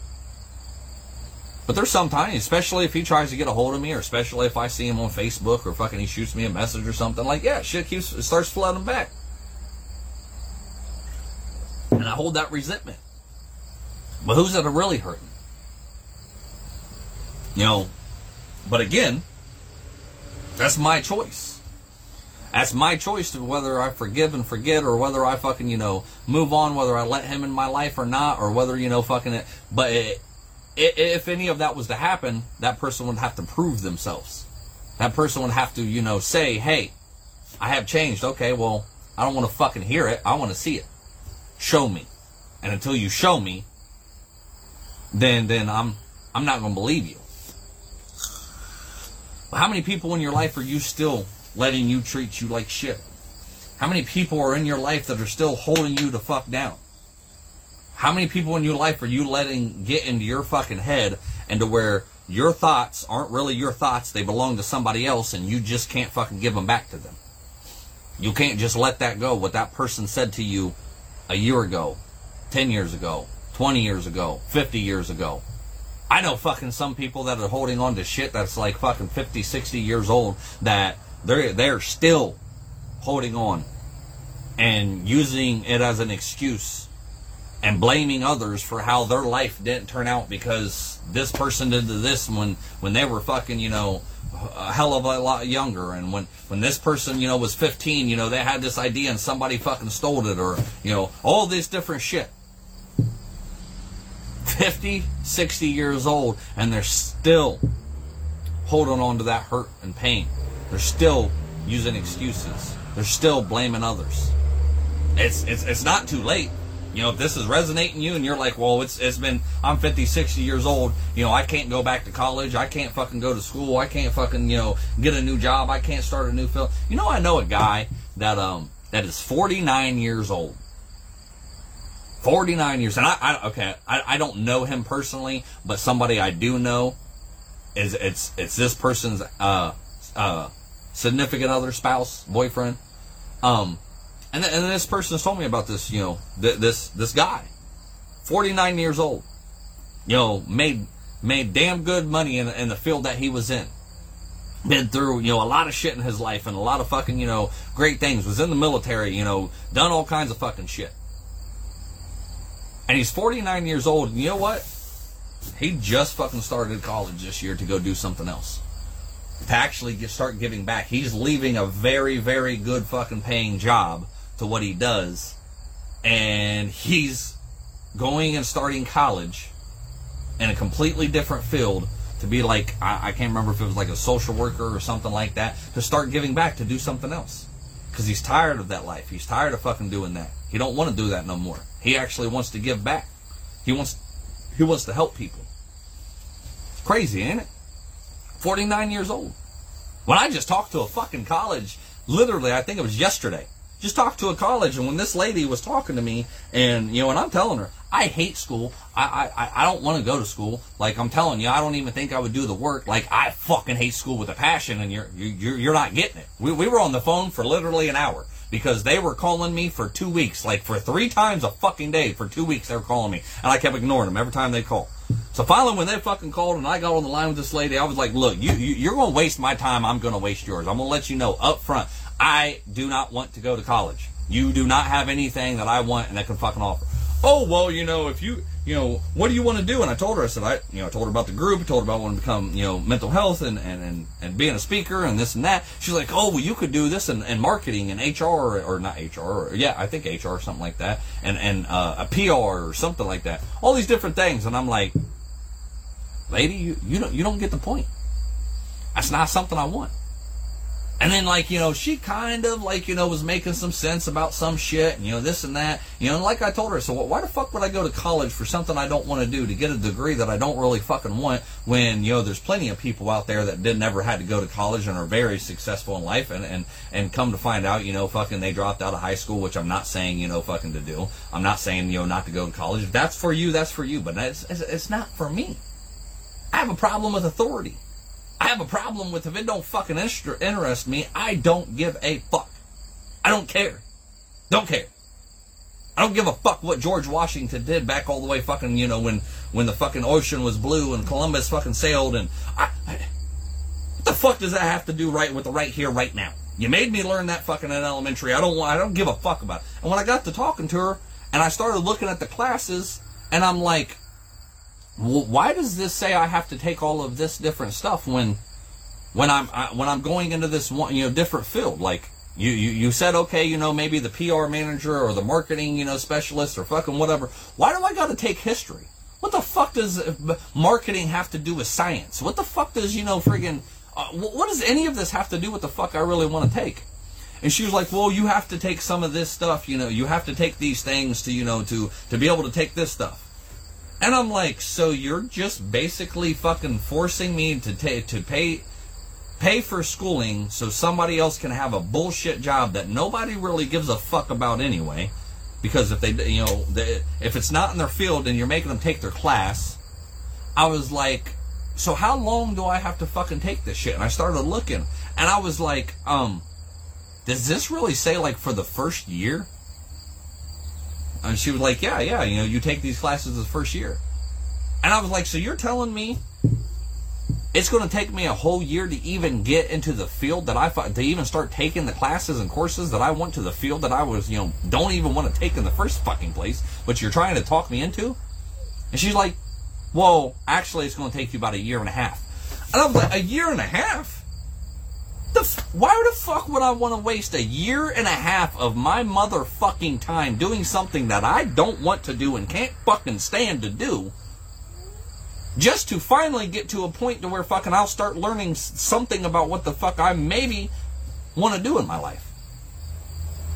But there's sometimes, especially if he tries to get a hold of me, or especially if I see him on Facebook, or fucking he shoots me a message or something, like, yeah, shit keeps, starts flooding back. And I hold that resentment. But who's it really hurting? You know, but again, that's my choice. That's my choice to whether I forgive and forget or whether I fucking, you know, move on, whether I let him in my life or not, or whether, you know, fucking it. But it, it, if any of that was to happen, that person would have to prove themselves. That person would have to, you know, say, hey, I have changed. Okay, well, I don't want to fucking hear it. I want to see it. Show me. And until you show me, then then I'm I'm not going to believe you. How many people in your life are you still letting you treat you like shit? How many people are in your life that are still holding you to fuck down? How many people in your life are you letting get into your fucking head and to where your thoughts aren't really your thoughts, they belong to somebody else and you just can't fucking give them back to them? You can't just let that go. What that person said to you a year ago, 10 years ago, 20 years ago, 50 years ago. I know fucking some people that are holding on to shit that's like fucking 50, 60 years old that they're they're still holding on and using it as an excuse and blaming others for how their life didn't turn out because this person did this when when they were fucking, you know, a hell of a lot younger. And when when this person you know was 15 you know they had this idea and somebody fucking stole it or you know all this different shit 50 60 years old and they're still holding on to that hurt and pain. They're still using excuses. They're still blaming others. It's it's, it's not too late. You know, if this is resonating you and you're like, well, it's it's been I'm 50, 60 years old, you know, I can't go back to college, I can't fucking go to school, I can't fucking, you know, get a new job, I can't start a new film. You know, I know a guy that um that is 49 years old. 49 years, and I, I okay, I, I don't know him personally, but somebody I do know is it's it's this person's uh uh significant other, spouse, boyfriend. Um, and, and this person has told me about this, you know, th- this this guy, 49 years old, you know, made made damn good money in, in the field that he was in. Been through, you know, a lot of shit in his life and a lot of fucking, you know, great things. Was in the military, you know, done all kinds of fucking shit. And he's 49 years old, and you know what? He just fucking started college this year to go do something else. To actually get, start giving back. He's leaving a very, very good fucking paying job to what he does, and he's going and starting college in a completely different field to be like I, I, can't remember if it was like a social worker or something like that to start giving back to do something else because he's tired of that life he's tired of fucking doing that he don't want to do that no more he actually wants to give back he wants he wants to help people It's crazy ain't it 49 years old when i just talked to a fucking college literally i think it was yesterday just talked to a college, and when this lady was talking to me, and you know, and I'm telling her, I hate school. I I, I don't want to go to school. Like I'm telling you, I don't even think I would do the work. Like I fucking hate school with a passion, and you're you're you're not getting it. We we were on the phone for literally an hour because they were calling me for two weeks, like for three times a fucking day for two weeks. They were calling me, and I kept ignoring them every time they called. So finally, when they fucking called and I got on the line with this lady, I was like, "Look, you, you you're going to waste my time. I'm going to waste yours. I'm going to let you know up front. I do not want to go to college. You do not have anything that I want and that can fucking offer. Oh, well, you know, if you, you know, what do you want to do? And I told her, I said, I, you know, I told her about the group, I told her about wanting to become, you know, mental health and, and, and, and being a speaker and this and that. She's like, oh, well, you could do this in, in marketing and HR or, or not HR, or, yeah, I think HR or something like that, and, and uh, a PR or something like that. All these different things. And I'm like, lady, you, you don't, you don't get the point. That's not something I want. And then, like, you know, she kind of, like, you know, was making some sense about some shit, and, you know, this and that. You know, and like I told her, so why the fuck would I go to college for something I don't want to do, to get a degree that I don't really fucking want, when, you know, there's plenty of people out there that did never had to go to college and are very successful in life, and, and, and come to find out, you know, fucking they dropped out of high school, which I'm not saying, you know, fucking to do. I'm not saying, you know, not to go to college. If that's for you, that's for you, but it's, it's, it's not for me. I have a problem with authority. I have a problem with if it don't fucking interest me, I don't give a fuck. I don't care. Don't care. I don't give a fuck what George Washington did back all the way fucking, you know, when when the fucking ocean was blue and Columbus fucking sailed and I, I what the fuck does that have to do right with the right here right now? You made me learn that fucking in elementary. I don't want I don't give a fuck about it. And when I got to talking to her And I started looking at the classes, and I'm like, why does this say I have to take all of this different stuff when when I'm I, when I'm going into this one you know different field? Like you, you you said okay, you know maybe the PR manager or the marketing you know specialist or fucking whatever. Why do I got to take history? What the fuck does uh, marketing have to do with science? What the fuck does you know friggin' uh, what does any of this have to do with the fuck I really want to take? And she was like, well, you have to take some of this stuff, you know, you have to take these things to, you know, to, to be able to take this stuff. And I'm like, so you're just basically fucking forcing me to to pay, pay for schooling so somebody else can have a bullshit job that nobody really gives a fuck about anyway. Because if they, you know, they, if it's not in their field and you're making them take their class, I was like, so how long do I have to fucking take this shit? And I started looking and I was like, um, does this really say like for the first year? And she was like, yeah, yeah, you know, you take these classes the first year. And I was like, so you're telling me it's going to take me a whole year to even get into the field that I to even start taking the classes and courses that I want to the field that I was, you know, don't even want to take in the first fucking place, but you're trying to talk me into? And she's like, well, actually, it's going to take you about a year and a half. And I was like, a year and a half? The f- why the fuck would I want to waste a year and a half of my motherfucking time doing something that I don't want to do and can't fucking stand to do? Just to finally get to a point to where fucking I'll start learning something about what the fuck I maybe want to do in my life.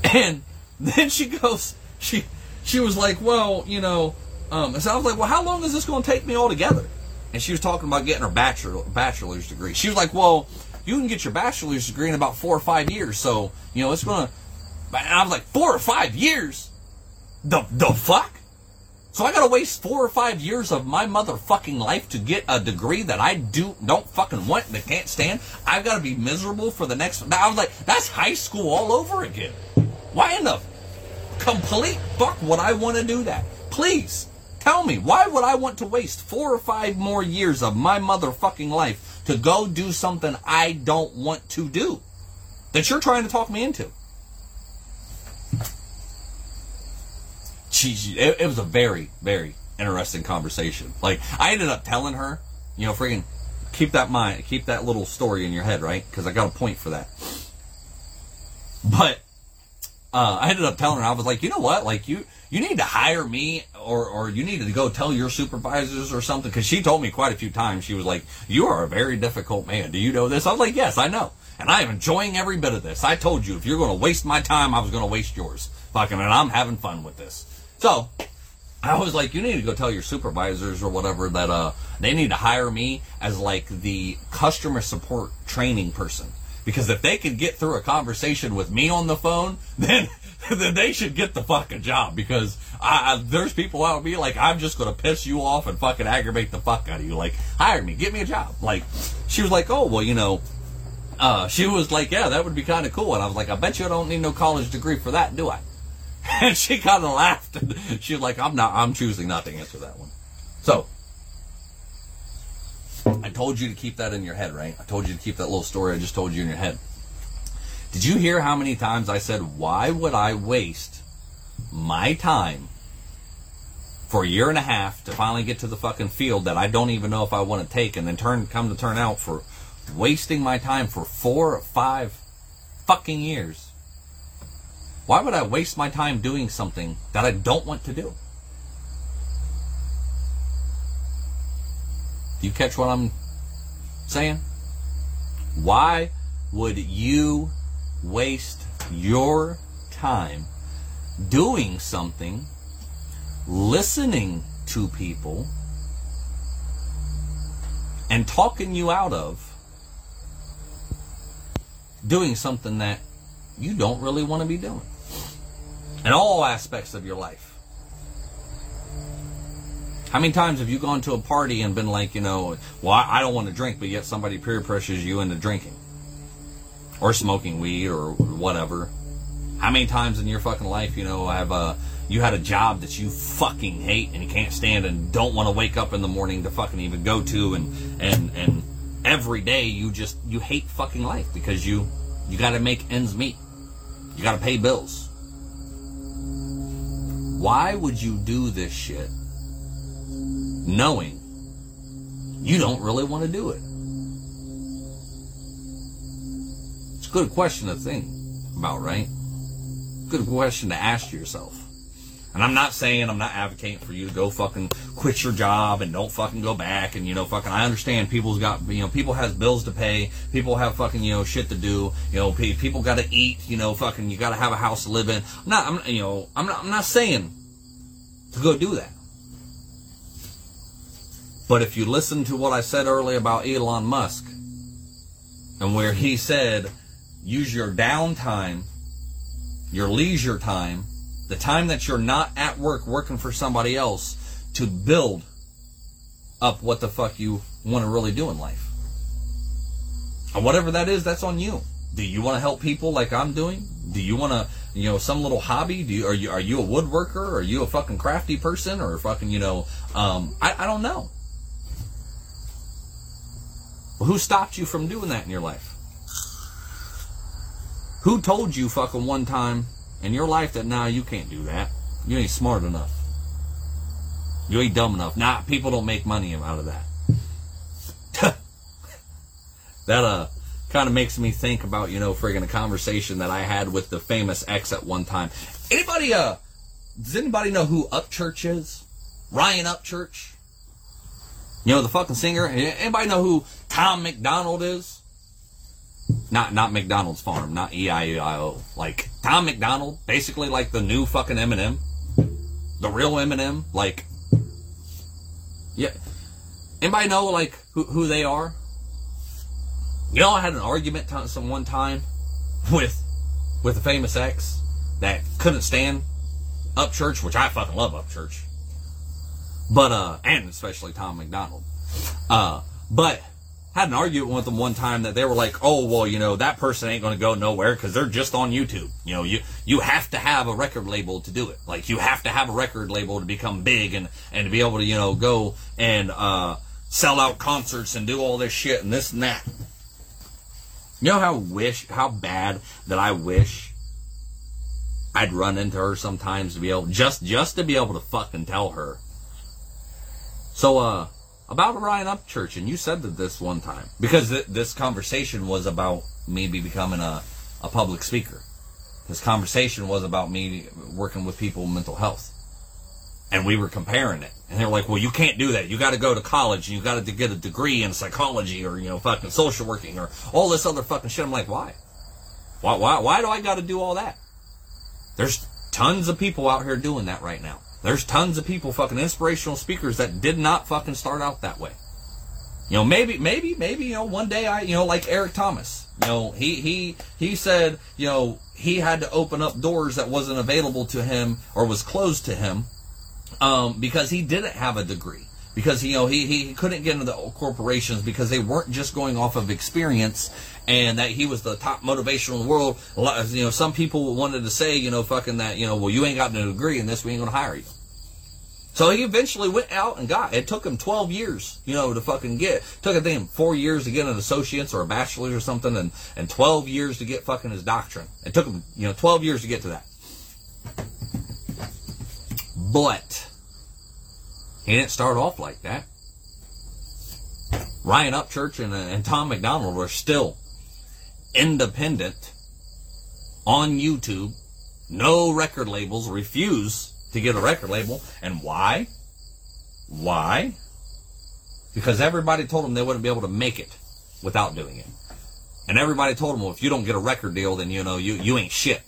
And then she goes, she she was like, well, you know, um, so I was like, well, how long is this going to take me altogether? And she was talking about getting her bachelor bachelor's degree. She was like, well, you can get your bachelor's degree in about four or five years. So, you know, it's going to. I was like, four or five years? The, the fuck? So I gotta waste four or five years of my motherfucking life to get a degree that I do don't fucking want and can't stand. I've got to be miserable for the next. I was like, that's high school all over again. Why in the complete fuck would I want to do that? Please tell me why would I want to waste four or five more years of my motherfucking life to go do something I don't want to do that you're trying to talk me into. Jeez, it, it was a very, very interesting conversation. Like, I ended up telling her, you know, freaking keep that mind, keep that little story in your head, right? Because I got a point for that. But uh, I ended up telling her, I was like, you know what? Like, you you need to hire me or, or you need to go tell your supervisors or something. Cause she told me quite a few times, she was like, you are a very difficult man. Do you know this? I was like, yes, I know. And I am enjoying every bit of this. I told you if you're going to waste my time, I was going to waste yours. Fucking, and I'm having fun with this. So I was like, you need to go tell your supervisors or whatever that, uh, they need to hire me as like the customer support training person. Because if they could get through a conversation with me on the phone, then then they should get the fucking job because I, I, there's people out me like I'm just gonna piss you off and fucking aggravate the fuck out of you. Like hire me, get me a job. Like she was like, oh well, you know. Uh, she was like, yeah, that would be kind of cool. And I was like, I bet you I don't need no college degree for that, do I? And she kind of laughed. And she was like, I'm not, I'm choosing not to answer that one. So, I told you to keep that in your head, right? I told you to keep that little story I just told you in your head. Did you hear how many times I said, why would I waste my time for a year and a half to finally get to the fucking field that I don't even know if I want to take and then turn come to turn out for wasting my time for four or five fucking years? Why would I waste my time doing something that I don't want to do? Do you catch what I'm saying? Why would you waste your time doing something, listening to people, and talking you out of doing something that you don't really want to be doing in all aspects of your life. How many times have you gone to a party and been like, you know, well, I don't want to drink, but yet somebody peer pressures you into drinking? Or smoking weed or whatever. How many times in your fucking life, you know, have uh, you had a job that you fucking hate and you can't stand and don't want to wake up in the morning to fucking even go to and and and every day you just you hate fucking life because you you got to make ends meet. You got to pay bills. Why would you do this shit knowing you don't really want to do it? Good question to think about, right? Good question to ask yourself. And I'm not saying I'm not advocating for you to go fucking quit your job and don't fucking go back and you know fucking I understand people's got you know people has bills to pay, people have fucking you know shit to do, you know people got to eat, you know fucking you got to have a house to live in. I'm not I'm you know I'm not I'm not saying to go do that. But if you listen to what I said earlier about Elon Musk and where he said use your downtime, your leisure time the time that you're not at work working for somebody else to build up what the fuck you want to really do in life. And whatever that is, that's on you. Do you want to help people like I'm doing? Do you want to, you know, some little hobby? Do you are you are you a woodworker? Are you a fucking crafty person? Or fucking, you know, um, I, I don't know. Well, who stopped you from doing that in your life? Who told you fucking one time in your life that now you can't do that. You ain't smart enough. You ain't dumb enough. Nah, people don't make money out of that. that uh kind of makes me think about, you know, friggin' a conversation that I had with the famous ex at one time. Anybody uh does anybody know who Upchurch is? Ryan Upchurch? You know, the fucking singer? Anybody know who Tom MacDonald is? Not not McDonald's farm, not E I E I O. Like Tom MacDonald, basically like the new fucking Eminem, the real Eminem. Like, yeah. Anybody know like who who they are? You know, I had an argument t- some one time with with a famous ex that couldn't stand Upchurch, which I fucking love Upchurch. But uh, and especially Tom MacDonald, Uh, but had an argument with them one time that they were like, oh, well, you know, that person ain't going to go nowhere because they're just on YouTube. You know, you, you have to have a record label to do it. Like, you have to have a record label to become big and, and to be able to, you know, go and, uh, sell out concerts and do all this shit and this and that. You know how wish, how bad that I wish I'd run into her sometimes to be able, just, just to be able to fucking tell her. So, uh, about Ryan Upchurch, and you said that this one time because th- this conversation was about maybe becoming a, a public speaker. This conversation was about me working with people with mental health, and we were comparing it. And they were like, "Well, you can't do that. You got to go to college, and you got to get a degree in psychology, or you know, fucking social working, or all this other fucking shit." I'm like, "Why? Why? Why? Why do I got to do all that?" There's tons of people out here doing that right now. There's tons of people, fucking inspirational speakers that did not fucking start out that way. You know, maybe, maybe, maybe, you know, one day I, you know, like Eric Thomas, you know, he, he, he said, you know, he had to open up doors that wasn't available to him or was closed to him, um, because he didn't have a degree. Because, you know, he, he couldn't get into the corporations because they weren't just going off of experience and that he was the top motivational in the world. You know, some people wanted to say, you know, fucking that, you know, well, you ain't got no degree in this, we ain't gonna hire you. So he eventually went out and got. It took him 12 years, you know, to fucking get. Took I think four years to get an associate's or a bachelor's or something, and and 12 years to get fucking his doctrine. It took him, you know, 12 years to get to that. But he didn't start off like that. Ryan Upchurch and, and Tom MacDonald were still independent on YouTube. No record labels refuse to get a record label. And why? Why? Because everybody told them they wouldn't be able to make it without doing it. And everybody told them, well, if you don't get a record deal, then, you know, you, you ain't shit.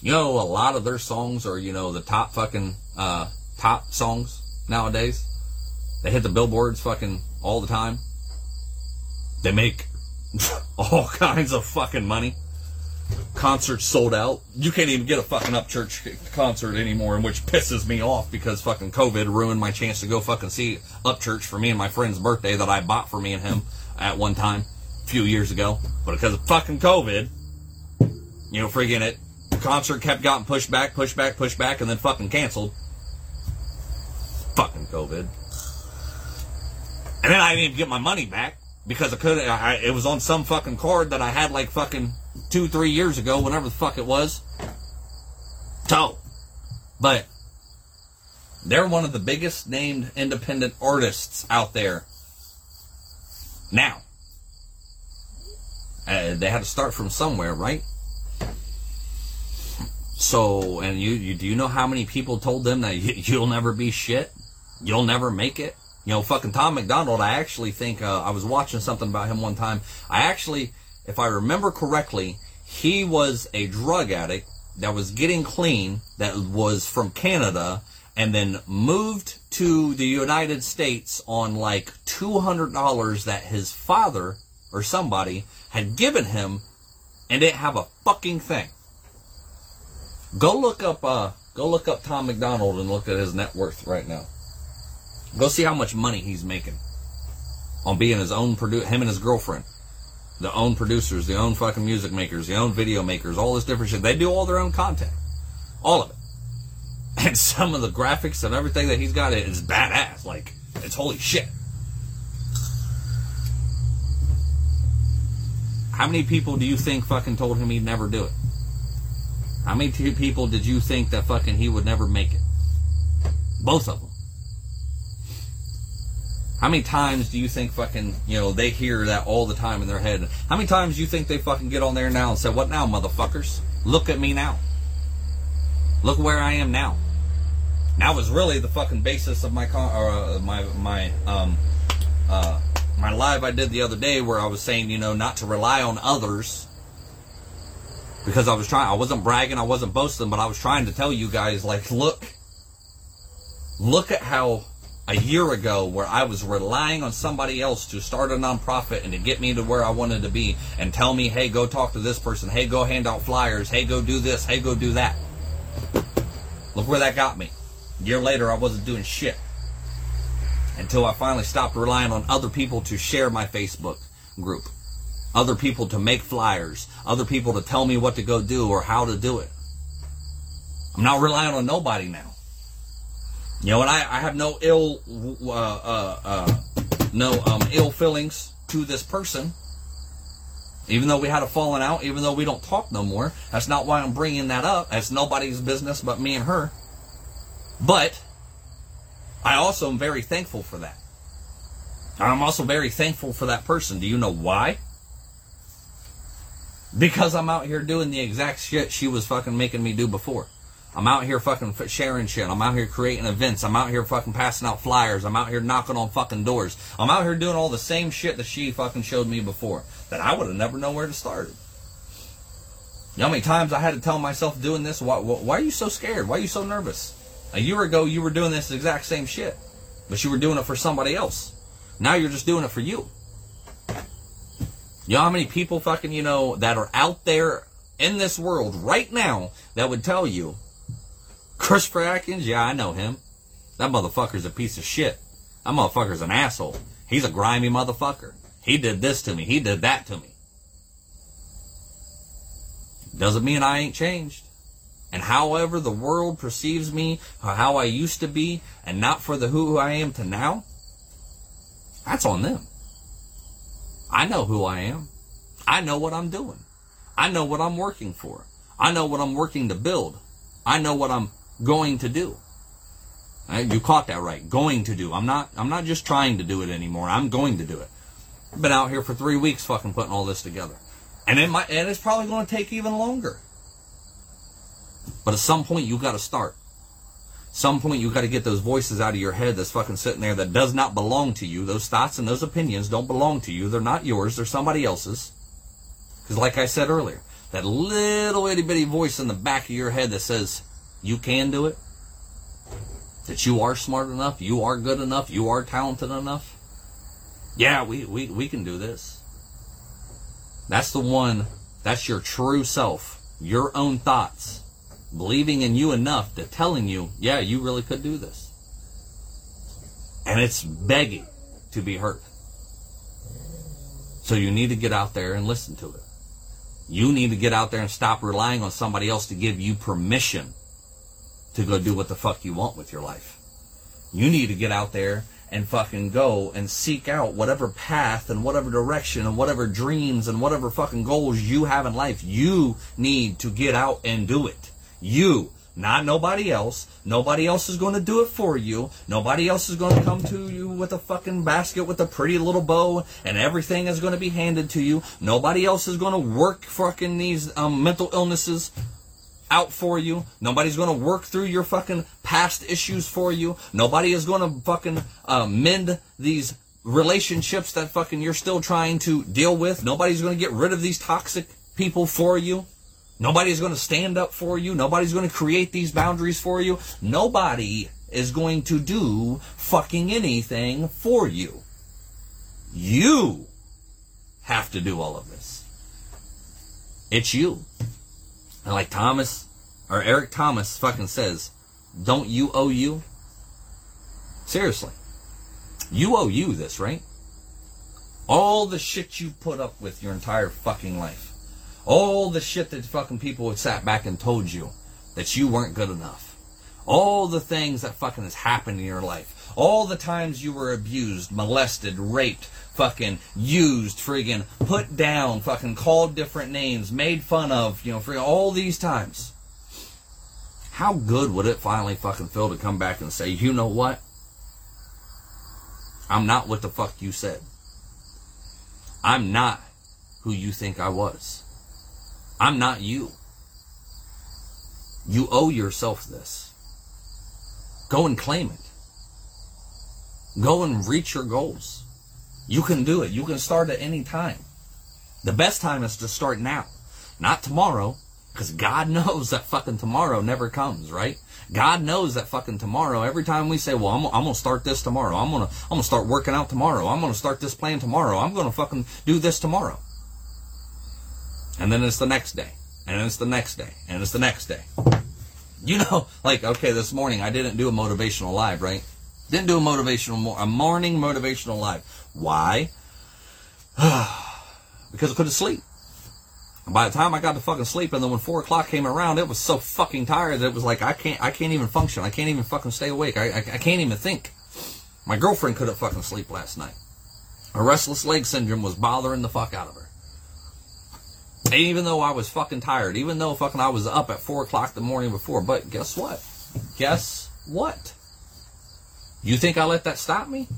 You know, a lot of their songs are, you know, the top fucking, uh, top songs nowadays. They hit the billboards fucking all the time. They make all kinds of fucking money concerts sold out. You can't even get a fucking Upchurch concert anymore, and which pisses me off because fucking COVID ruined my chance to go fucking see Upchurch for me and my friend's birthday that I bought for me and him at one time a few years ago. But because of fucking COVID, you know, friggin' it, the concert kept getting pushed back, pushed back, pushed back, and then fucking canceled. Fucking COVID. And then I didn't even get my money back because I couldn't. I, it was on some fucking card that I had like fucking two, three years ago, whenever the fuck it was. So, But they're one of the biggest named independent artists out there now. Uh, they had to start from somewhere, right? So, and you, you do you know how many people told them that you, you'll never be shit, you'll never make it? You know, fucking Tom MacDonald. I actually think uh, I was watching something about him one time. I actually, if I remember correctly, he was a drug addict that was getting clean, that was from Canada, and then moved to the United States on like $200 that his father or somebody had given him and didn't have a fucking thing. Go look up uh go look up Tom MacDonald and look at his net worth right now. Go see how much money he's making on being his own produ him and his girlfriend. The own producers, the own fucking music makers, the own video makers, all this different shit. They do all their own content. All of it. And some of the graphics and everything that he's got is badass. Like, it's holy shit. How many people do you think fucking told him he'd never do it? How many people did you think that fucking he would never make it? Both of them. How many times do you think fucking, you know, they hear that all the time in their head? How many times do you think they fucking get on there now and say, what now, motherfuckers? Look at me now. Look where I am now. Now was really the fucking basis of my con- or uh, my my um uh my live I did the other day where I was saying, you know, not to rely on others because I was trying I wasn't bragging, I wasn't boasting, but I was trying to tell you guys like look look at how a year ago where I was relying on somebody else to start a nonprofit and to get me to where I wanted to be and tell me, "Hey, go talk to this person. Hey, go hand out flyers. Hey, go do this. Hey, go do that." Look where that got me. A year later, I wasn't doing shit. Until I finally stopped relying on other people to share my Facebook group, other people to make flyers, other people to tell me what to go do or how to do it. I'm not relying on nobody now. You know, and I, I have no ill, uh, uh, uh, no um, ill feelings to this person. Even though we had a falling out, even though we don't talk no more, that's not why I'm bringing that up. That's nobody's business but me and her. But I also am very thankful for that. I'm also very thankful for that person. Do you know why? Because I'm out here doing the exact shit she was fucking making me do before. I'm out here fucking sharing shit. I'm out here creating events. I'm out here fucking passing out flyers. I'm out here knocking on fucking doors. I'm out here doing all the same shit that she fucking showed me before that I would have never known where to start. You know how many times I had to tell myself doing this? Why, why are you so scared? Why are you so nervous? A year ago, you were doing this exact same shit, but you were doing it for somebody else. Now you're just doing it for you. You know how many people fucking, you know, that are out there in this world right now that would tell you Christopher Atkins, yeah, I know him. That motherfucker's a piece of shit. That motherfucker's an asshole. He's a grimy motherfucker. He did this to me. He did that to me. Doesn't mean I ain't changed. And however the world perceives me, or how I used to be, and not for the who I am to now, that's on them. I know who I am. I know what I'm doing. I know what I'm working for. I know what I'm working to build. I know what I'm going to do. You caught that right. Going to do. I'm not. I'm not just trying to do it anymore. I'm going to do it. Been out here for three weeks, fucking putting all this together, and it might. And it's probably going to take even longer. But at some point, you got to start. Some point, you got to get those voices out of your head that's fucking sitting there that does not belong to you. Those thoughts and those opinions don't belong to you. They're not yours. They're somebody else's. Because, like I said earlier, that little itty bitty voice in the back of your head that says, you can do it, that you are smart enough, you are good enough, you are talented enough. Yeah, we, we, we can do this. That's the one, that's your true self, your own thoughts, believing in you enough to telling you, yeah, you really could do this. And it's begging to be heard. So you need to get out there and listen to it. You need to get out there and stop relying on somebody else to give you permission to go do what the fuck you want with your life. You need to get out there and fucking go and seek out whatever path and whatever direction and whatever dreams and whatever fucking goals you have in life. You need to get out and do it. You not nobody else. Nobody else is going to do it for you. Nobody else is going to come to you with a fucking basket with a pretty little bow and everything is going to be handed to you. Nobody else is going to work fucking these um, mental illnesses out for you. Nobody's going to work through your fucking past issues for you. Nobody is going to fucking uh, mend these relationships that fucking you're still trying to deal with. Nobody's going to get rid of these toxic people for you. Nobody's going to stand up for you. Nobody's going to create these boundaries for you. Nobody is going to do fucking anything for you. You have to do all of this. It's you. And like Thomas, or Eric Thomas fucking says, don't you owe you? Seriously. You owe you this, right? All the shit you put up with your entire fucking life. All the shit that fucking people had sat back and told you that you weren't good enough. All the things that fucking has happened in your life. All the times you were abused, molested, raped, fucking used, friggin' put down, fucking called different names, made fun of, you know, for all these times. How good would it finally fucking feel to come back and say, you know what? I'm not what the fuck you said. I'm not who you think I was. I'm not you. You owe yourself this. Go and claim it. Go and reach your goals. You can do it. You can start at any time. The best time is to start now, not tomorrow, because God knows that fucking tomorrow never comes, right? God knows that fucking tomorrow. Every time we say, "Well, I'm, I'm gonna start this tomorrow. I'm gonna I'm gonna start working out tomorrow. I'm gonna start this plan tomorrow. I'm gonna fucking do this tomorrow." and then it's the next day, and it's the next day, and it's the next day. You know, like okay, this morning I didn't do a motivational live, right? Didn't do a motivational a morning motivational life. Why? because I couldn't sleep. By the time I got to fucking sleep, and then when four o'clock came around, it was so fucking tired that it was like I can't, I can't even function. I can't even fucking stay awake. I, I, I can't even think. My girlfriend couldn't fucking sleep last night. Her restless leg syndrome was bothering the fuck out of her. Even though I was fucking tired, even though fucking I was up at four o'clock the morning before, but guess what? Guess what? You think I let that stop me?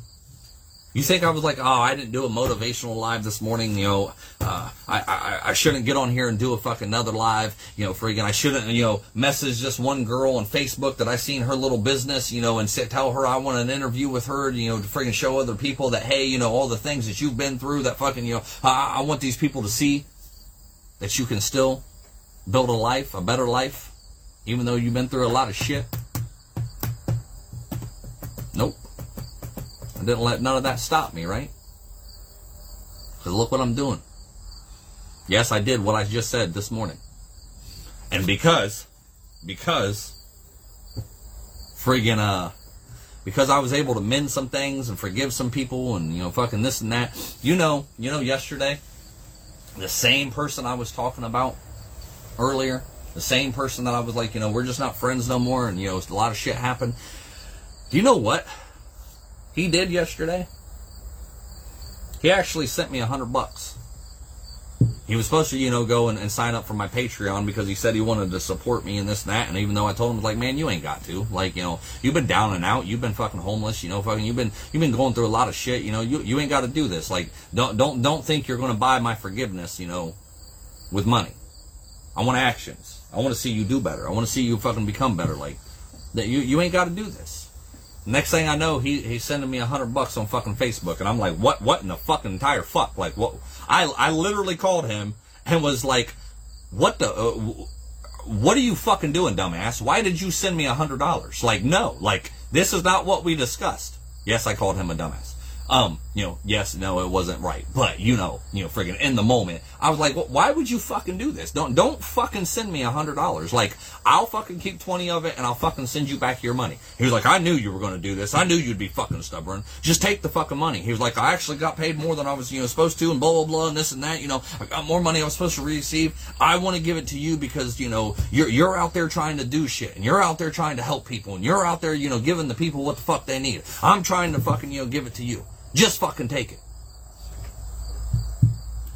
You think I was like, oh, I didn't do a motivational live this morning, you know, uh, I, I, I shouldn't get on here and do a fucking another live, you know, freaking, I shouldn't, you know, message this one girl on Facebook that I seen her little business, you know, and sit, tell her I want an interview with her, you know, to freaking show other people that, hey, you know, all the things that you've been through that fucking, you know, I, I want these people to see that you can still build a life, a better life, even though you've been through a lot of shit? I didn't let none of that stop me, right? Because look what I'm doing. Yes, I did what I just said this morning. And because, because, friggin', uh, because I was able to mend some things and forgive some people and, you know, fucking this and that. You know, you know, yesterday, the same person I was talking about earlier, the same person that I was like, you know, we're just not friends no more, and you know, a lot of shit happened. Do you know what he did yesterday? He actually sent me a hundred bucks. He was supposed to, you know, go and, and, sign up for my Patreon because he said he wanted to support me and this and that. And even though I told him, like, man, you ain't got to. Like, you know, you've been down and out. You've been fucking homeless. You know, fucking, you've been you've been going through a lot of shit. You know, you you ain't got to do this. Like, don't don't don't think you're going to buy my forgiveness. You know, with money. I want actions. I want to see you do better. I want to see you fucking become better. Like, that you you ain't got to do this. Next thing I know, he he's sending me a hundred bucks on fucking Facebook, and I'm like, what what in the fucking entire fuck? Like, what? I I literally called him and was like, "What the? Uh, what are you fucking doing, dumbass? Why did you send me a hundred dollars? Like, no, like this is not what we discussed." Yes, I called him a dumbass. Um, you know, yes, no, it wasn't right, but you know, you know, friggin' in the moment, I was like, well, why would you fucking do this? Don't, don't fucking send me a hundred dollars. Like, I'll fucking keep twenty of it and I'll fucking send you back your money. He was like, I knew you were gonna do this. I knew you'd be fucking stubborn. Just take the fucking money. He was like, I actually got paid more than I was, you know, supposed to, and blah blah blah, and this and that. You know, I got more money I was supposed to receive. I want to give it to you because you know you're you're out there trying to do shit, and you're out there trying to help people, and you're out there, you know, giving the people what the fuck they need. I'm trying to fucking you know give it to you. Just fucking take it.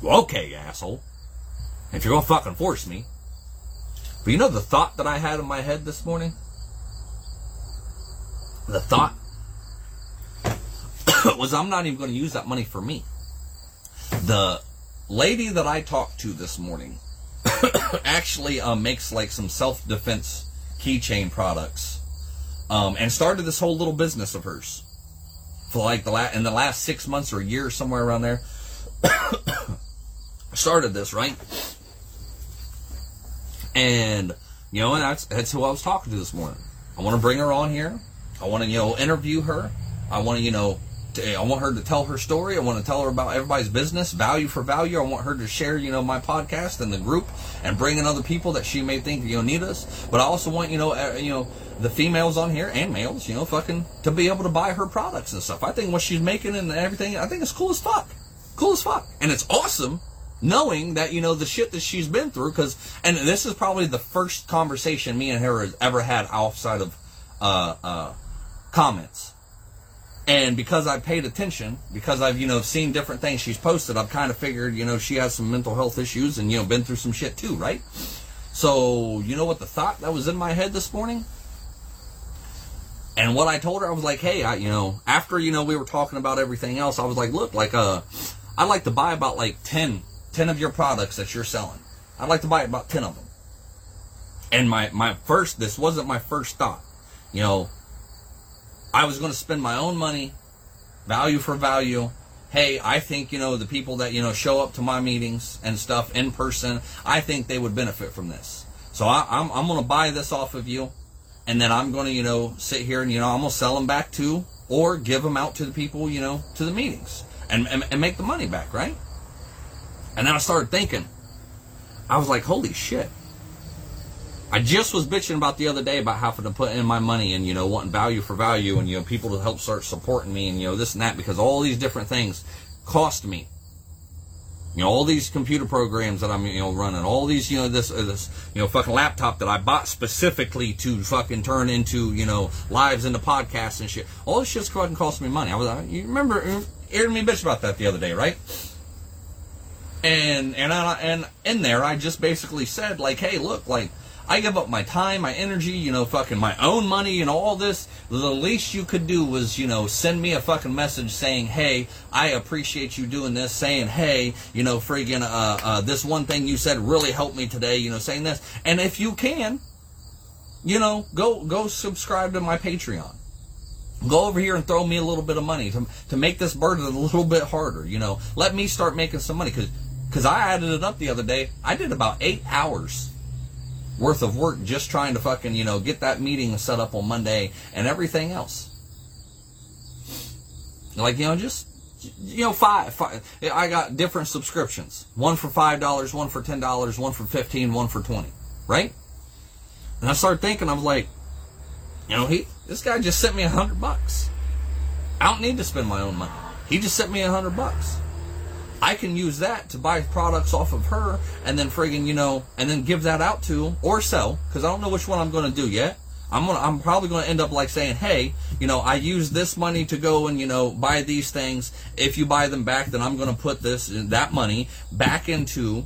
Okay, asshole. If you're gonna fucking force me, But you know the thought that I had in my head this morning? The thought was I'm not even to use that money for me. The lady that I talked to this morning actually uh, makes like some self defense keychain products um, and started this whole little business of hers for like the la- in the last six months or a year somewhere around there started this right? And you know and that's that's who I was talking to this morning. I want to bring her on here. I want to you know interview her. I want to you know I want her to tell her story. I want to tell her about everybody's business, value for value. I want her to share, you know, my podcast and the group and bring in other people that she may think, you know, need us. But I also want, you know, uh, you know, the females on here and males, you know, fucking to be able to buy her products and stuff. I think what she's making and everything, I think it's cool as fuck. Cool as fuck. And it's awesome knowing that, you know, the shit that she's been through. Cause, and this is probably the first conversation me and her has ever had outside of, uh, uh, comments and because I paid attention, because I've, you know, seen different things she's posted, I've kind of figured, you know, she has some mental health issues and, you know, been through some shit too, right? So, you know what the thought that was in my head this morning? And what I told her, I was like, hey, I, you know, after, you know, we were talking about everything else, I was like, look, like, uh, I'd like to buy about like 10, 10 of your products that you're selling. I'd like to buy about 10 of them. And my, my first, this wasn't my first thought. You know, I was going to spend my own money, value for value. Hey, I think, you know, the people that, you know, show up to my meetings and stuff in person, I think they would benefit from this. So I, am I'm, I'm going to buy this off of you. And then I'm going to, you know, sit here and, you know, I'm going to sell them back to or give them out to the people, you know, to the meetings and, and, and make the money back, right? And then I started thinking, I was like, holy shit. I just was bitching about the other day about having to put in my money and you know wanting value for value and you know people to help start supporting me and you know this and that because all these different things cost me. You know all these computer programs that I'm you know running, all these you know this uh, this you know fucking laptop that I bought specifically to fucking turn into you know lives into podcasts and shit. All this shit's fucking cost me money. I was you remember hearing me bitch about that the other day, right? And and I, and in there I just basically said like, hey, look, like I give up my time, my energy, you know, fucking my own money, you know, all this. The least you could do was, you know, send me a fucking message saying, hey, I appreciate you doing this, saying, hey, you know, friggin', uh, uh, this one thing you said really helped me today, you know, saying this. And if you can, you know, go, go subscribe to my Patreon. Go over here and throw me a little bit of money to, to make this burden a little bit harder, you know. Let me start making some money because because I added it up the other day. I did about eight hours worth of work just trying to fucking, you know, get that meeting set up on Monday and everything else. Like, you know, just, you know, five, five I got different subscriptions. One for $5, one for $10, one for 15, one for 20, right? And I started thinking, I was like, you know, he, this guy just sent me a hundred bucks. I don't need to spend my own money. He just sent me a hundred bucks. I can use that to buy products off of her and then friggin', you know, and then give that out to or sell because I don't know which one I'm going to do yet. I'm gonna, I'm probably going to end up like saying, hey, you know, I use this money to go and you know buy these things. If you buy them back, then I'm going to put this that money back into,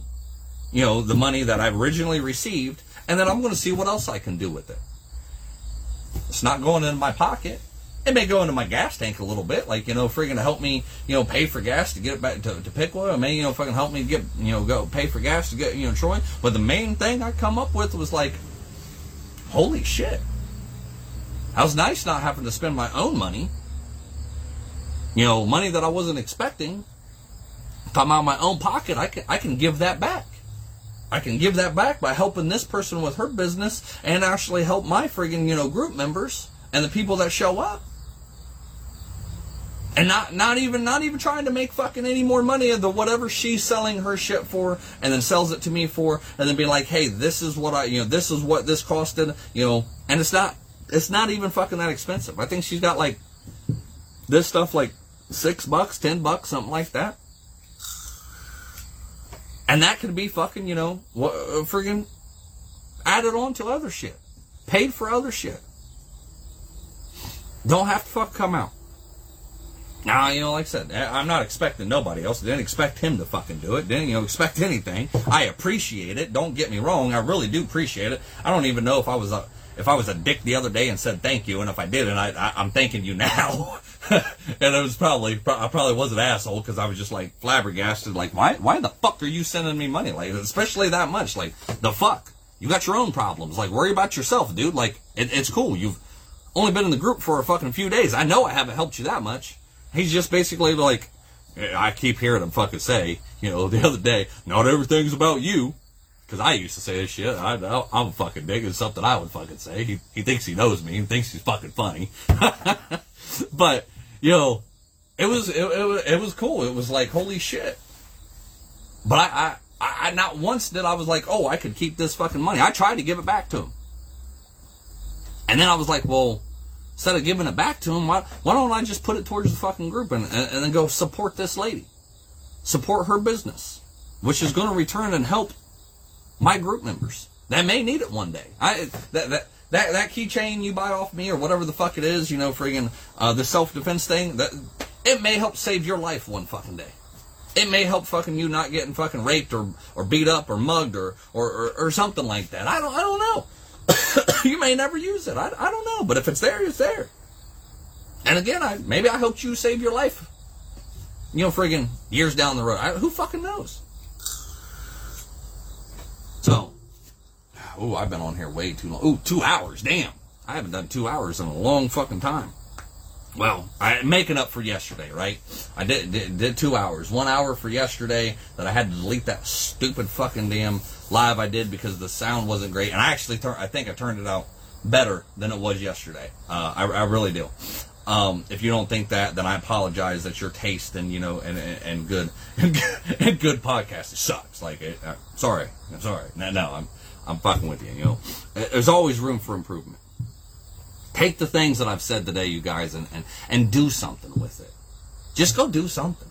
you know, the money that I originally received, and then I'm going to see what else I can do with it. It's not going in my pocket. It may go into my gas tank a little bit, like you know, freaking to help me, you know, pay for gas to get back to, to Piqua. It may, you know, fucking help me get, you know, go pay for gas to get, you know, Troy. But the main thing I come up with was like, holy shit. That was nice not having to spend my own money. You know, money that I wasn't expecting. If I'm out of my own pocket, I can I can give that back. I can give that back by helping this person with her business and actually help my friggin', you know, group members and the people that show up and not not even not even trying to make fucking any more money of the whatever she's selling her shit for and then sells it to me for and then be like hey this is what i you know this is what this costed you know. And it's not it's not even fucking that expensive. I think she's got like this stuff like six bucks ten bucks something like that. And that could be fucking you know what uh, friggin added on to other shit. Paid for other shit. Don't have to fuck come out Now, you know, like I said, eh, I'm not expecting nobody else. Didn't expect him to fucking do it. Didn't, you know, expect anything. I appreciate it. Don't get me wrong. I really do appreciate it. I don't even know if I was a, if I was a dick the other day and said thank you, and if I didn't, I, I, I'm thanking you now. and it was probably, I probably was an asshole because I was just like flabbergasted. Like, why, why the fuck are you sending me money? Like, especially that much. Like, the fuck? You got your own problems. Like, worry about yourself, dude. Like, it, it's cool. You've only been in the group for a fucking few days. I know I haven't helped you that much. He's just basically like, I keep hearing him fucking say, you know, the other day, not everything's about you. Cause I used to say this shit. I, I'm a fucking dick. It's something I would fucking say. He, he thinks he knows me. He thinks he's fucking funny. but, you know, it was, it, it, was, it was cool. It was like, holy shit. But I, I, I, not once did I was like, oh, I could keep this fucking money. I tried to give it back to him. And then I was like, well, instead of giving it back to him, why, why don't I just put it towards the fucking group and, and, and then go support this lady? Support her business, which is going to return and help my group members that may need it one day. I that that that, that keychain you buy off me or whatever the fuck it is, you know, friggin' uh, the self defense thing, that it may help save your life one fucking day. It may help fucking you not getting fucking raped or, or beat up or mugged or, or, or, or something like that. I don't I don't know. you may never use it. I, I don't know. But if it's there, it's there. And again, I maybe I helped you save your life. You know, friggin' years down the road. I, who fucking knows? So, oh, I've been on here way too long. Oh, two hours. Damn. I haven't done two hours in a long fucking time. Well, I making up for yesterday, right? I did, did, did two hours. One hour for yesterday that I had to delete that stupid fucking damn live I did because the sound wasn't great, and I actually tur- I think I turned it out better than it was yesterday. Uh, I, I really do. Um, if you don't think that, then I apologize. That's your taste and you know and and, and good and good podcast. It sucks. Like, it, uh, sorry, I'm sorry. No, no, I'm I'm fucking with you. You know, there's always room for improvement. Take the things that I've said today, you guys, and and and do something with it. Just go do something.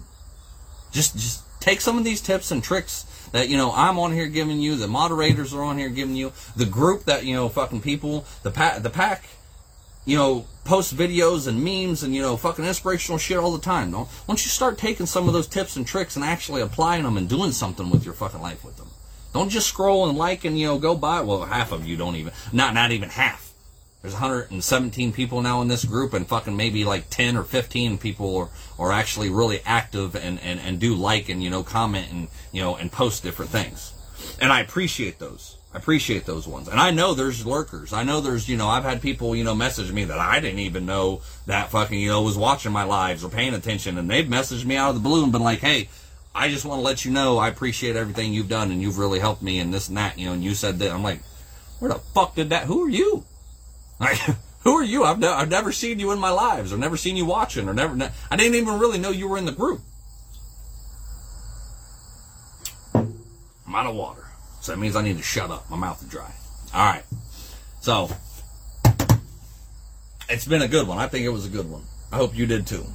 Just just take some of these tips and tricks that you know I'm on here giving you, the moderators are on here giving you, the group that you know fucking people, the pack, the pack, you know, post videos and memes and you know fucking inspirational shit all the time. Don't once you start taking some of those tips and tricks and actually applying them and doing something with your fucking life with them. Don't just scroll and like and you know go by. Well, half of you don't even, not not even half. There's 117 people now in this group, and fucking maybe like 10 or 15 people are, are actually really active and, and, and do like and, you know, comment and, you know, and post different things. And I appreciate those. I appreciate those ones. And I know there's lurkers. I know there's, you know, I've had people, you know, message me that I didn't even know that fucking, you know, was watching my lives or paying attention. And they've messaged me out of the blue and been like, hey, I just want to let you know I appreciate everything you've done and you've really helped me and this and that, you know, and you said that. I'm like, where the fuck did that? Who are you? Like, who are you? I've, I've never seen you in my lives, or never seen you watching, or never. Ne- I didn't even really know you were in the group. I'm out of water, so that means I need to shut up. My mouth is dry. All right, so it's been a good one. I think it was a good one. I hope you did too.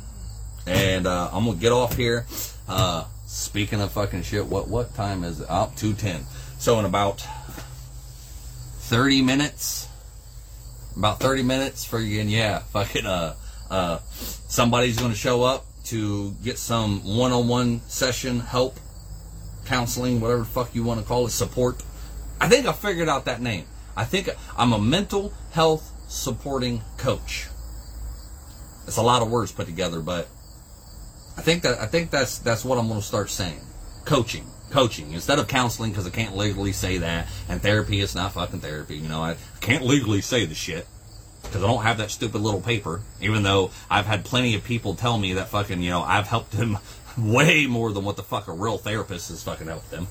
And uh, I'm gonna get off here. Uh, speaking of fucking shit, what what time is it? Up oh, two ten. So in about thirty minutes about 30 minutes for you and yeah fucking uh uh somebody's going to show up to get some one-on-one session help counseling whatever the fuck you want to call it support. I think i figured out that name. I think i'm a mental health supporting coach. It's a lot of words put together but i think that i think that's that's what i'm going to start saying. Coaching coaching instead of counseling because I can't legally say that. And therapy is not fucking therapy. You know, I can't legally say the shit because I don't have that stupid little paper. Even though I've had plenty of people tell me that fucking, you know, I've helped them way more than what the fuck a real therapist has fucking helped them.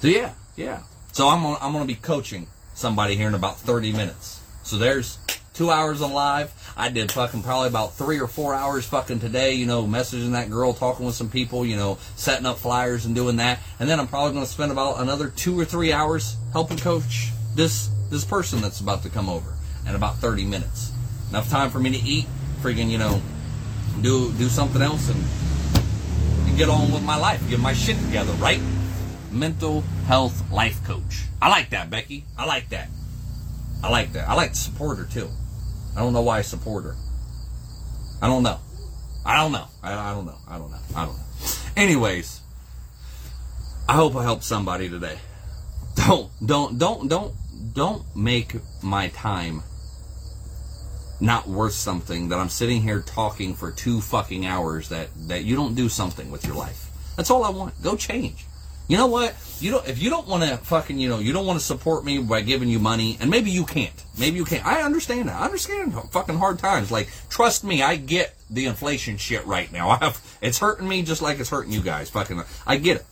So yeah, yeah. So I'm gonna, I'm gonna be coaching somebody here in about 30 minutes. So there's two hours on live. I did fucking probably about three or four hours fucking today, you know, messaging that girl, talking with some people, you know, setting up flyers and doing that. And then I'm probably going to spend about another two or three hours helping coach this this person that's about to come over in about 30 minutes. Enough time for me to eat, freaking, you know, do do something else and, and get on with my life, get my shit together, right? Mental health life coach. I like that, Becky. I like that. I like that. I like to support her too. I don't know why I support her. I don't know. I don't know. I, I don't know. I don't know. I don't know. Anyways, I hope I helped somebody today. Don't, don't, don't, don't, don't make my time not worth something that I'm sitting here talking for two fucking hours that, that you don't do something with your life. That's all I want. Go change. You know what? You don't if you don't want to fucking you know you don't want to support me by giving you money, and maybe you can't. Maybe you can't. I understand that. I understand fucking hard times. Like trust me, I get the inflation shit right now. I have it's hurting me just like it's hurting you guys. Fucking I get it.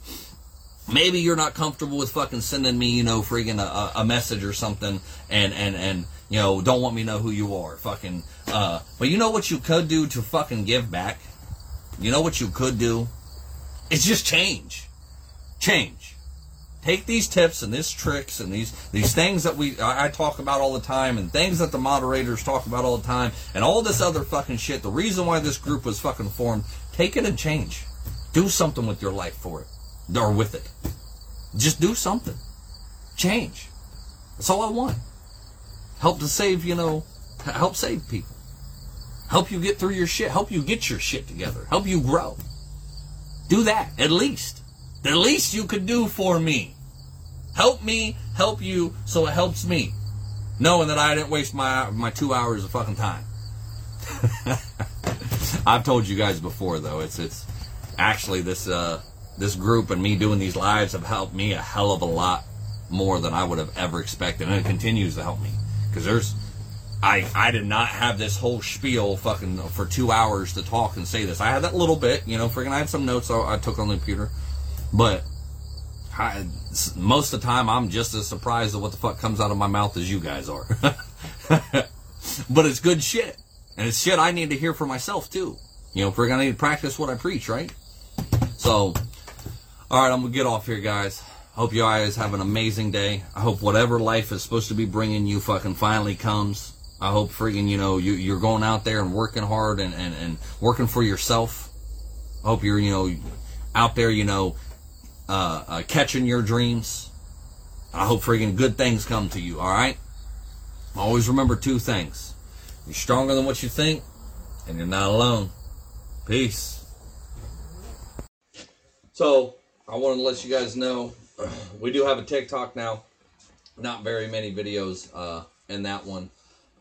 Maybe you're not comfortable with fucking sending me you know friggin' a, a message or something, and and and you know don't want me to know who you are. Fucking. Uh, but you know what you could do to fucking give back. You know what you could do. It's just change change. Take these tips and these tricks and these these things that we I, I talk about all the time and things that the moderators talk about all the time and all this other fucking shit. The reason why this group was fucking formed, take it and change. Do something with your life for it. Or with it. Just do something. Change. That's all I want. Help to save, you know, help save people. Help you get through your shit. Help you get your shit together. Help you grow. Do that, at least. The least you could do for me. Help me help you so it helps me. Knowing that I didn't waste my my two hours of fucking time. I've told you guys before though, it's it's actually this uh this group and me doing these lives have helped me a hell of a lot more than I would have ever expected, and it continues to help me because there's I I did not have this whole spiel fucking for two hours to talk and say this. I had that little bit, you know, freaking I had some notes I, I took on the computer, but I, most of the time, I'm just as surprised at what the fuck comes out of my mouth as you guys are. but it's good shit. And it's shit I need to hear for myself, too. You know, if we're going to need to practice what I preach, right? So, alright, I'm going to get off here, guys. Hope you guys have an amazing day. I hope whatever life is supposed to be bringing you fucking finally comes. I hope friggin', you know, you, you're going out there and working hard and, and, and working for yourself. I hope you're, you know, out there, you know, uh, uh, catching your dreams. I hope freaking good things come to you, alright? Always remember two things. You're stronger than what you think, and you're not alone. Peace. So, I wanted to let you guys know we do have a TikTok now. Not very many videos uh, in that one.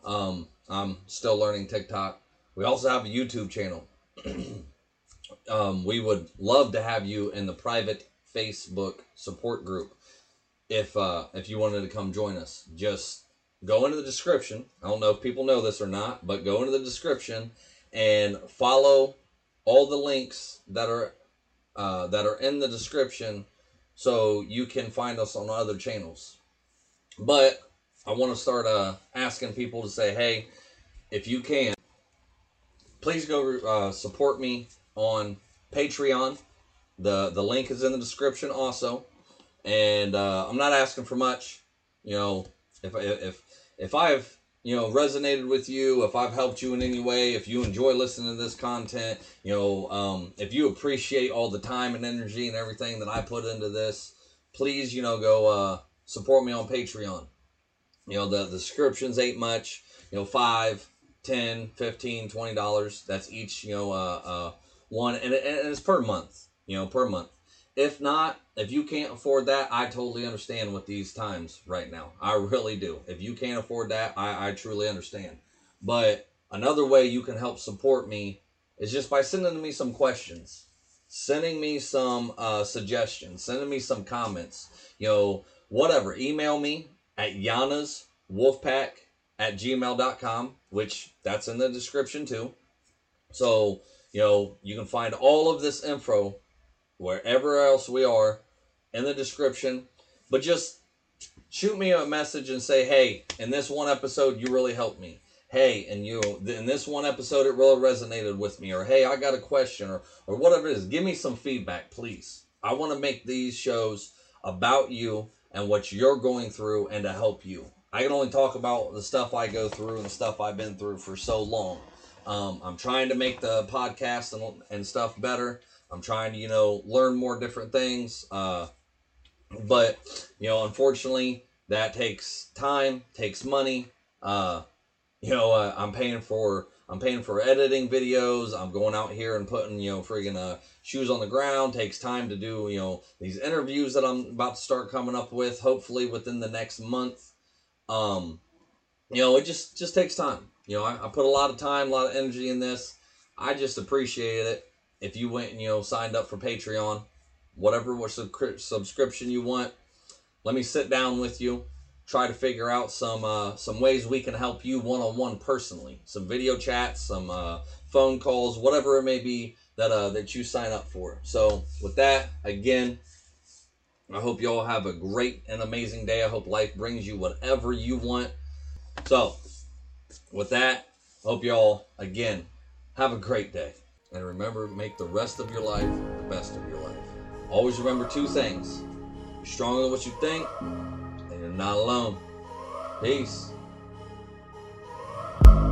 Um, I'm still learning TikTok. We also have a YouTube channel. um, we would love to have you in the private Facebook support group. If uh, if you wanted to come join us, just go into the description. I don't know if people know this or not, but go into the description and follow all the links that are uh, that are in the description, so you can find us on other channels. But I want to start uh, asking people to say, hey, if you can, please go uh, support me on Patreon. The the link is in the description also, and uh, I'm not asking for much. You know, if if if I've you know resonated with you, if I've helped you in any way, if you enjoy listening to this content, you know, um, if you appreciate all the time and energy and everything that I put into this, please you know go uh, support me on Patreon. You know the, the subscriptions ain't much. You know five, ten, fifteen, twenty dollars. That's each you know uh, uh, one, and, and it's per month you know, per month. If not, if you can't afford that, I totally understand with these times right now. I really do. If you can't afford that, I, I truly understand. But another way you can help support me is just by sending me some questions, sending me some uh, suggestions, sending me some comments, you know, whatever. Email me at Yana's Wolfpack at gmail.com, which that's in the description too. So, you know, you can find all of this info wherever else we are in the description. But just shoot me a message and say, hey, in this one episode, you really helped me. Hey, and you in this one episode, it really resonated with me. Or hey, I got a question, or or whatever it is. Give me some feedback, please. I want to make these shows about you and what you're going through, and to help you. I can only talk about the stuff I go through and the stuff I've been through for so long. Um, I'm trying to make the podcast and, and stuff better. I'm trying to, you know, learn more different things. Uh, but, you know, unfortunately, that takes time, takes money. Uh, you know, uh, I'm paying for I'm paying for editing videos. I'm going out here and putting, you know, friggin' uh, shoes on the ground. Takes time to do, you know, these interviews that I'm about to start coming up with, hopefully within the next month. Um, you know, it just just takes time. You know, I, I put a lot of time, a lot of energy in this. I just appreciate it if you went and you know signed up for Patreon, whatever what subscription you want. Let me sit down with you try to figure out some uh, some ways we can help you one on one personally. Some video chats, some uh, phone calls, whatever it may be that uh, that you sign up for. So with that, again, I hope you all have a great and amazing day. I hope life brings you whatever you want. So with that, hope you all again have a great day. And remember, make the rest of your life the best of your life. Always remember two things. You're stronger than what you think and you're not alone. Peace.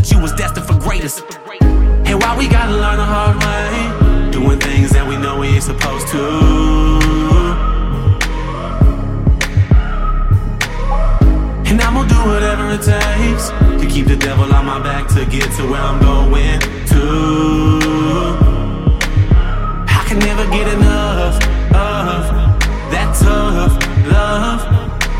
that you was destined for greatness. And why we gotta learn the hard way, doing things that we know we ain't supposed to. And I'm gonna do whatever it takes to keep the devil on my back to get to where I'm going to. I can never get enough of that tough love.